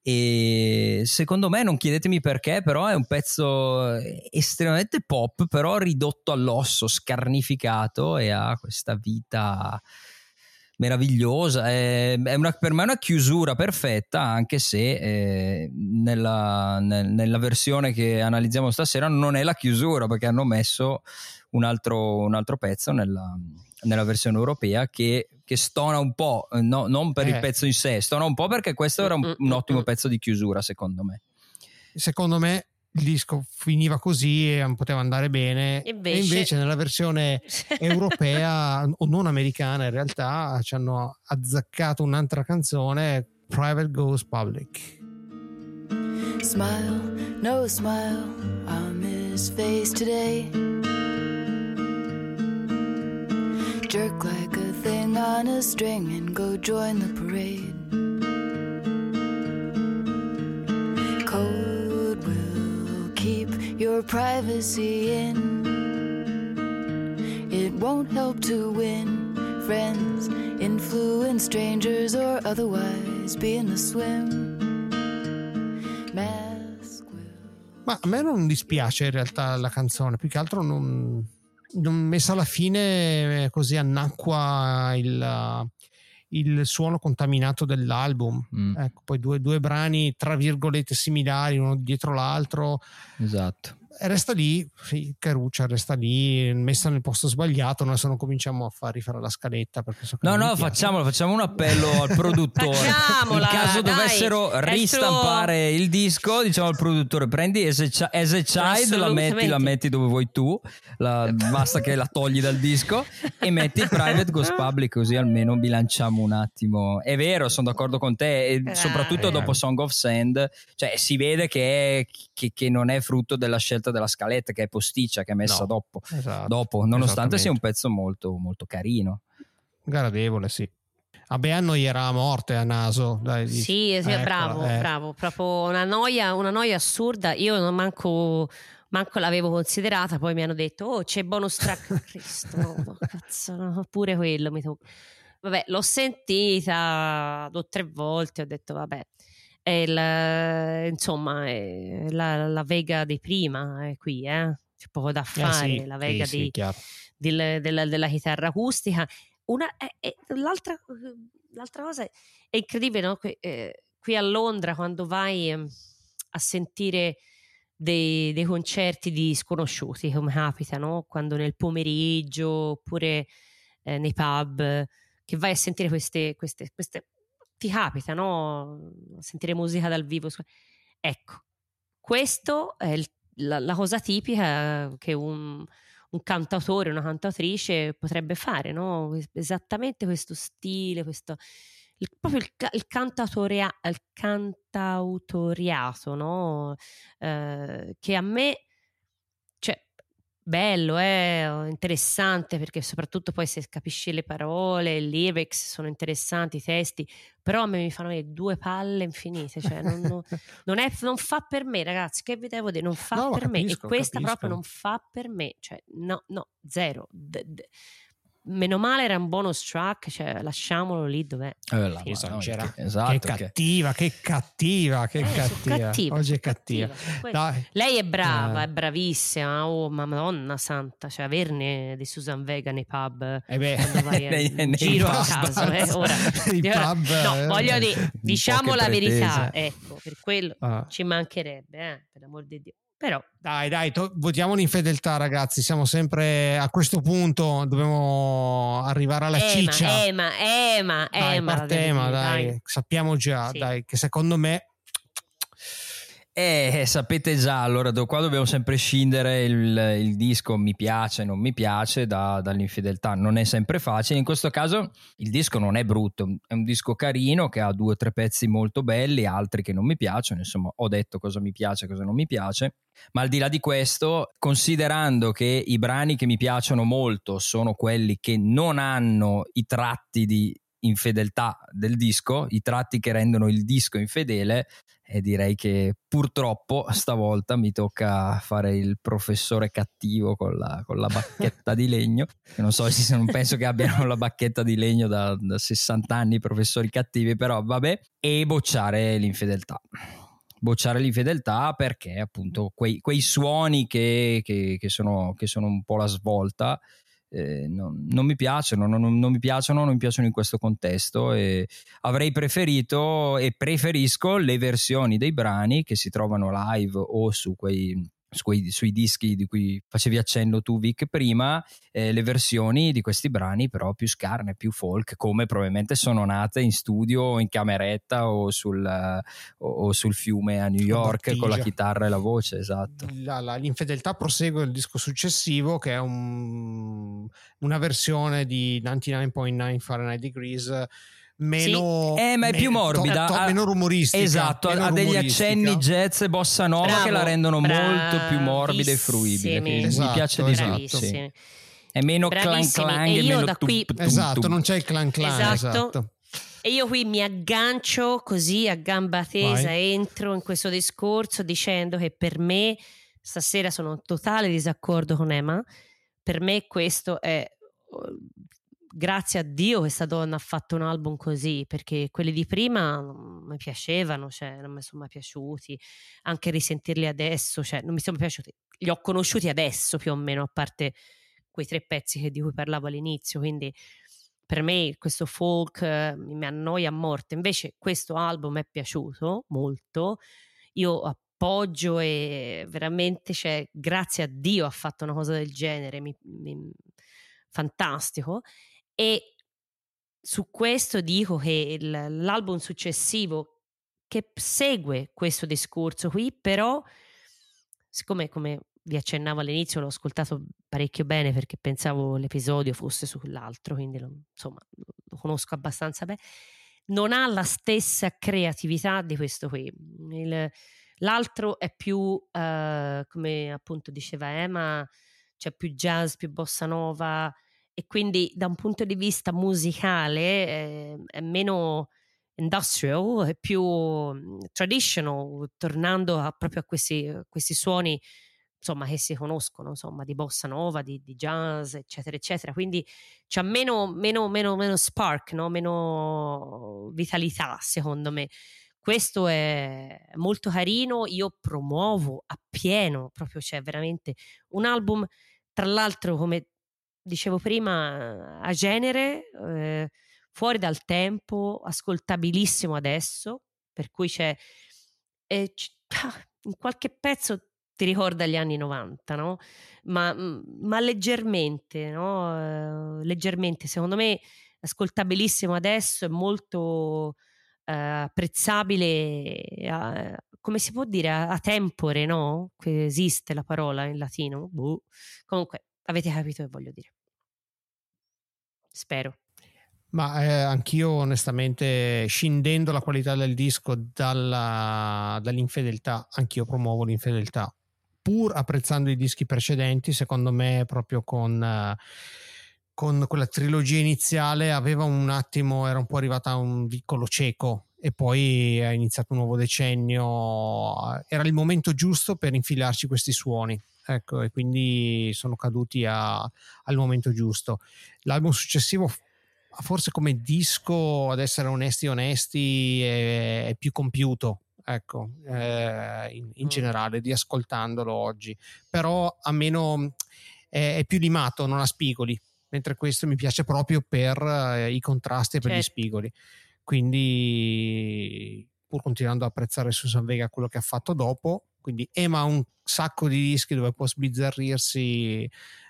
Speaker 3: E secondo me, non chiedetemi perché, però è un pezzo estremamente pop, però ridotto all'osso, scarnificato e ha questa vita meravigliosa, è, è una- per me è una chiusura perfetta, anche se eh, nella, nel- nella versione che analizziamo stasera non è la chiusura, perché hanno messo un altro, un altro pezzo nella, nella versione europea che, che stona un po', no- non per il
Speaker 1: Eh.
Speaker 3: pezzo in sé, stona un po' perché questo era un, un ottimo pezzo di chiusura, secondo me.
Speaker 1: Secondo me il disco finiva così e poteva andare bene.
Speaker 2: Invece-
Speaker 1: E invece nella versione europea o non americana in realtà ci hanno azzaccato un'altra canzone Private Goes Public
Speaker 8: Smile, no smile on this face today. Jerk like a thing on a string and go join the parade. Keep your privacy in. It won't help to win friends, influence strangers, or otherwise be in the swim. Mask
Speaker 1: ma a me non dispiace in realtà la canzone più che altro non, non messa alla fine eh, così annacqua il, il suono contaminato dell'album.
Speaker 3: Mm,
Speaker 1: ecco poi due, due brani tra virgolette similari uno dietro l'altro.
Speaker 3: Esatto.
Speaker 1: Resta lì, sì, Caruccia resta lì, messa nel posto sbagliato. Noi se non cominciamo a far rifare la scaletta perché so che
Speaker 3: No, no, facciamolo, facciamo un appello al produttore.
Speaker 2: Facciamola,
Speaker 3: In caso
Speaker 2: dai,
Speaker 3: dovessero ristampare il disco, diciamo al produttore: prendi As a, As a Child, la metti, la metti dove vuoi tu, la- basta che la togli dal disco e metti Private Ghost Public, così almeno bilanciamo un attimo. È vero, sono d'accordo con te, e
Speaker 2: Eh.
Speaker 3: soprattutto dopo Song of Sand, cioè si vede che, è- che- che non è frutto della scelta della scaletta, che è posticcia, che è messa
Speaker 1: No,
Speaker 3: dopo,
Speaker 1: esatto,
Speaker 3: dopo, nonostante sia un pezzo molto, molto carino.
Speaker 1: Gradevole, sì. Vabbè, a noi era a morte a naso. Dai.
Speaker 2: Sì, sì,
Speaker 1: Eccola,
Speaker 2: bravo,
Speaker 1: eh.
Speaker 2: bravo, proprio una noia, una noia assurda. Io non manco, manco l'avevo considerata, poi mi hanno detto, oh c'è bonus track, Cristo, no, cazzo, no, pure quello mi tocca. Vabbè, l'ho sentita due o tre volte, ho detto vabbè, è il- insomma, è la, la Vega di prima è qui, eh? c'è poco da
Speaker 1: Eh,
Speaker 2: fare,
Speaker 1: sì,
Speaker 2: la
Speaker 1: sì,
Speaker 2: Vega
Speaker 1: sì,
Speaker 2: di,
Speaker 1: chiaro.
Speaker 2: del- della, della chitarra acustica. Una, e- e l'altra, l'altra cosa è, è incredibile, no? Qui, eh, qui a Londra quando vai ehm, a sentire dei, dei concerti di sconosciuti, come capita, no? quando nel pomeriggio oppure eh, nei pub, che vai a sentire queste, queste, queste ti capita, no? Sentire musica dal vivo. Ecco, questo è il- la, la cosa tipica che un, un cantautore, una cantautrice potrebbe fare, no? Esattamente questo stile, questo, il- proprio il, il cantautoria- il cantautoriato, no? Eh, che a me, bello, eh, interessante perché soprattutto poi se capisci le parole, i lyrics sono interessanti, i testi, però a me mi fanno vedere due palle infinite, cioè non, non- non è- non fa per me ragazzi, che vi devo dire, non fa
Speaker 1: No,
Speaker 2: per me
Speaker 1: capisco,
Speaker 2: e questa
Speaker 1: capisco.
Speaker 2: proprio non fa per me, cioè no, no, zero. D- d- Meno male era un bonus track, cioè lasciamolo lì dov'è.
Speaker 3: Eh,
Speaker 1: Esagera.
Speaker 3: che- esatto,
Speaker 1: che
Speaker 3: che-
Speaker 1: cattiva, che cattiva, che
Speaker 2: Eh,
Speaker 1: cattiva.
Speaker 2: cattiva,
Speaker 1: Oggi è cattiva.
Speaker 2: cattiva. Lei è brava,
Speaker 1: Eh.
Speaker 2: è bravissima, oh ma madonna santa, cioè averne di Susan Vega nei pub
Speaker 1: Eh beh,
Speaker 2: quando vai
Speaker 3: nei-
Speaker 2: in
Speaker 3: nei
Speaker 2: giro a
Speaker 3: pub.
Speaker 2: caso, eh, ora. Ora-
Speaker 1: pub,
Speaker 2: no,
Speaker 1: eh,
Speaker 2: voglio
Speaker 1: eh,
Speaker 2: dire, diciamo la verità,
Speaker 3: pretese.
Speaker 2: ecco, per quello
Speaker 1: Ah.
Speaker 2: ci mancherebbe, eh, per l'amor di Dio. Però
Speaker 1: Dai, dai, to- votiamo l'infedeltà, ragazzi. Siamo sempre a questo punto. Dobbiamo arrivare alla
Speaker 2: Ema,
Speaker 1: ciccia.
Speaker 2: Ema, Ema,
Speaker 1: dai,
Speaker 2: Ema, la
Speaker 1: parte
Speaker 2: devi
Speaker 1: Ema,
Speaker 2: dire,
Speaker 1: dai. Sappiamo già,
Speaker 2: Sì.
Speaker 1: dai, che secondo me
Speaker 3: Eh, sapete già, allora do- qua dobbiamo sempre scindere il, il disco mi piace, non mi piace da- dall'infedeltà. Non è sempre facile. In questo caso il disco non è brutto, è un disco carino che ha due o tre pezzi molto belli, altri che non mi piacciono. Insomma, ho detto cosa mi piace e cosa non mi piace. Ma al di là di questo, considerando che i brani che mi piacciono molto sono quelli che non hanno i tratti di infedeltà del disco, i tratti che rendono il disco infedele, e direi che purtroppo stavolta mi tocca fare il professore cattivo con la, con la bacchetta di legno. Non so se non penso che abbiano la bacchetta di legno da, da 60 anni i professori cattivi, però vabbè, e bocciare l'infedeltà. Bocciare l'infedeltà perché appunto quei, quei suoni che, che- che sono, che sono un po' la svolta eh, non, non mi piacciono, non, non- mi piacciono, non mi piacciono in questo contesto e avrei preferito e preferisco le versioni dei brani che si trovano live o su quei su quei- sui dischi di cui facevi accenno tu Vic prima eh, le versioni di questi brani però più scarne, più folk come probabilmente sono nate in studio o in cameretta o sul, eh, o- sul fiume a New York con la chitarra e la voce esatto.
Speaker 1: La- la- l'infedeltà prosegue il disco successivo che è un- una versione di 99.9 Fahrenheit Degrees meno
Speaker 3: Eh, ma è più morbida.
Speaker 1: to- to-
Speaker 3: ha-
Speaker 1: meno rumoristica
Speaker 3: Esatto,
Speaker 1: meno
Speaker 3: ha degli accenni jazz e bossa nova
Speaker 2: Bravo,
Speaker 3: che la rendono molto più morbida e fruibile.
Speaker 1: Esatto,
Speaker 3: mi piace di.
Speaker 2: Bravissimi.
Speaker 3: sì. È meno clan
Speaker 2: Bravissimi.
Speaker 3: clan
Speaker 2: E
Speaker 3: e,
Speaker 2: io
Speaker 3: meno
Speaker 2: da qui-
Speaker 3: tum, tum,
Speaker 1: esatto
Speaker 3: tum.
Speaker 1: non c'è il clan clan
Speaker 2: Esatto.
Speaker 1: esatto.
Speaker 2: E io qui mi aggancio così a gamba tesa,
Speaker 1: Vai.
Speaker 2: entro in questo discorso dicendo che per me, stasera sono in totale disaccordo con Emma, per me questo è, grazie a Dio questa donna ha fatto un album così, perché quelli di prima non mi piacevano, cioè non mi sono mai piaciuti, anche risentirli adesso, cioè non mi sono piaciuti, li ho conosciuti adesso più o meno, a parte quei tre pezzi che- di cui parlavo all'inizio, quindi per me questo folk eh, mi annoia a morte. Invece questo album è piaciuto molto. Io appoggio e veramente, cioè, grazie a Dio ha fatto una cosa del genere, mi- mi- fantastico. E su questo dico che il- l'album successivo che segue questo discorso qui, però, siccome come vi accennavo all'inizio, l'ho ascoltato parecchio bene perché pensavo l'episodio fosse sull'altro, quindi lo, insomma lo conosco abbastanza bene. Non ha la stessa creatività di questo qui. Il- l'altro è più, eh, come appunto diceva Emma, c'è più jazz, più bossa nova e quindi da un punto di vista musicale eh, è meno industrial, è più mm, traditional, tornando a- proprio a questi, a questi suoni insomma che si conoscono insomma di bossa nova, di, di jazz eccetera eccetera quindi c'ha meno, meno, meno, meno spark no? meno vitalità secondo me questo è molto carino io promuovo appieno proprio c'è veramente un album tra l'altro come dicevo prima a genere eh, fuori dal tempo ascoltabilissimo adesso per cui c'è eh, c- in qualche pezzo ti ricorda gli anni 90, no? Ma, mm, ma leggermente, no? Eh, leggermente, secondo me ascoltabilissimo adesso, è molto eh, apprezzabile, eh, come si può dire, a, a tempore, no? Che esiste la parola in latino. Boh. Comunque, avete capito che voglio dire. Spero.
Speaker 1: Ma eh, anch'io onestamente, scindendo la qualità del disco dalla- dall'infedeltà, anch'io promuovo l'infedeltà. Pur apprezzando i dischi precedenti, secondo me proprio con, con quella trilogia iniziale aveva un attimo, era un po' arrivata a un vicolo cieco e poi è iniziato un nuovo decennio, era il momento giusto per infilarci questi suoni. Ecco, e quindi sono caduti a- al momento giusto. L'album successivo forse come disco, ad essere onesti onesti, è, è più compiuto, ecco, eh, in, in
Speaker 2: Mm.
Speaker 1: generale, di ascoltandolo oggi. Però a meno è, è più limato, non ha spigoli, mentre questo mi piace proprio per eh, i contrasti e per gli
Speaker 2: Certo.
Speaker 1: spigoli. Quindi, pur continuando a apprezzare Susan Vega quello che ha fatto dopo, quindi Emma ha un sacco di dischi dove può sbizzarrirsi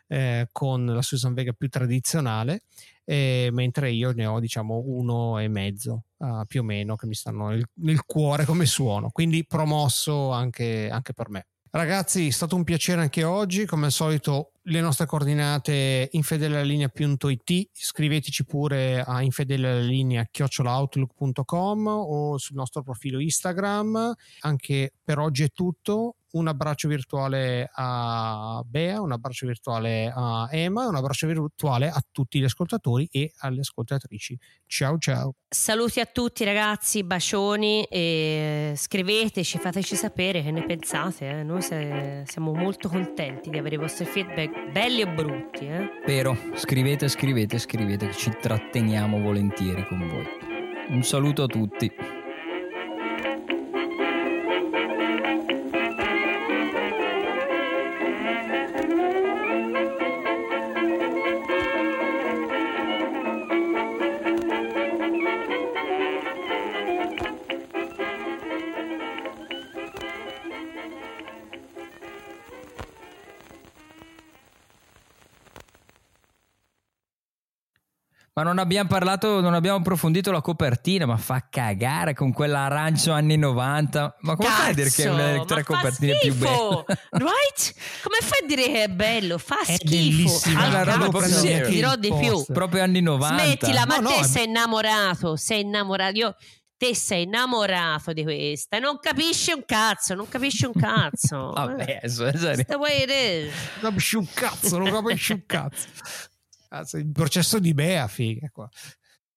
Speaker 1: eh, con la Susan Vega più tradizionale eh, mentre io ne ho diciamo uno e mezzo ah, più o meno che mi stanno nel, nel cuore come suono. Quindi promosso anche, anche per me. Ragazzi è stato un piacere anche oggi. Come al solito le nostre coordinate infedelalinea.it scriveteci pure a infedelalinea chiocciolaoutlook.com o sul nostro profilo Instagram. Anche per oggi è tutto un abbraccio virtuale a Bea, un abbraccio virtuale a Emma, un abbraccio virtuale a tutti gli ascoltatori e alle ascoltatrici. Ciao ciao.
Speaker 2: Saluti a tutti ragazzi, bacioni e scriveteci, fateci sapere che ne pensate. eh. Noi se- siamo molto contenti di avere i vostri feedback, belli e brutti. Eh.
Speaker 3: Spero, scrivete, scrivete, scrivete, che ci tratteniamo volentieri con voi. Un saluto a tutti. Ma non abbiamo parlato, non abbiamo approfondito la copertina, ma fa cagare con quell'arancio anni 90. Ma come fai a dire che è una delle
Speaker 2: Cazzo,
Speaker 3: tre copertine più
Speaker 2: schifo,
Speaker 3: belle?
Speaker 2: Right? Come fai a dire che è bello? Fa
Speaker 1: È
Speaker 2: schifo.
Speaker 1: bellissima,
Speaker 2: Al
Speaker 3: la roba
Speaker 2: cazzo,
Speaker 3: proprio seria.
Speaker 2: dirò di più.
Speaker 3: Proprio anni 90.
Speaker 2: Smettila, ma
Speaker 1: No,
Speaker 2: te
Speaker 1: no,
Speaker 2: sei innamorato, sei innamorato. Io, te sei innamorato di questa e non capisci un cazzo, non capisci un cazzo.
Speaker 3: Vabbè,
Speaker 2: it is.
Speaker 1: Non capisci un cazzo, non capisci un cazzo. Cazzo, il processo di Bea, figa qua.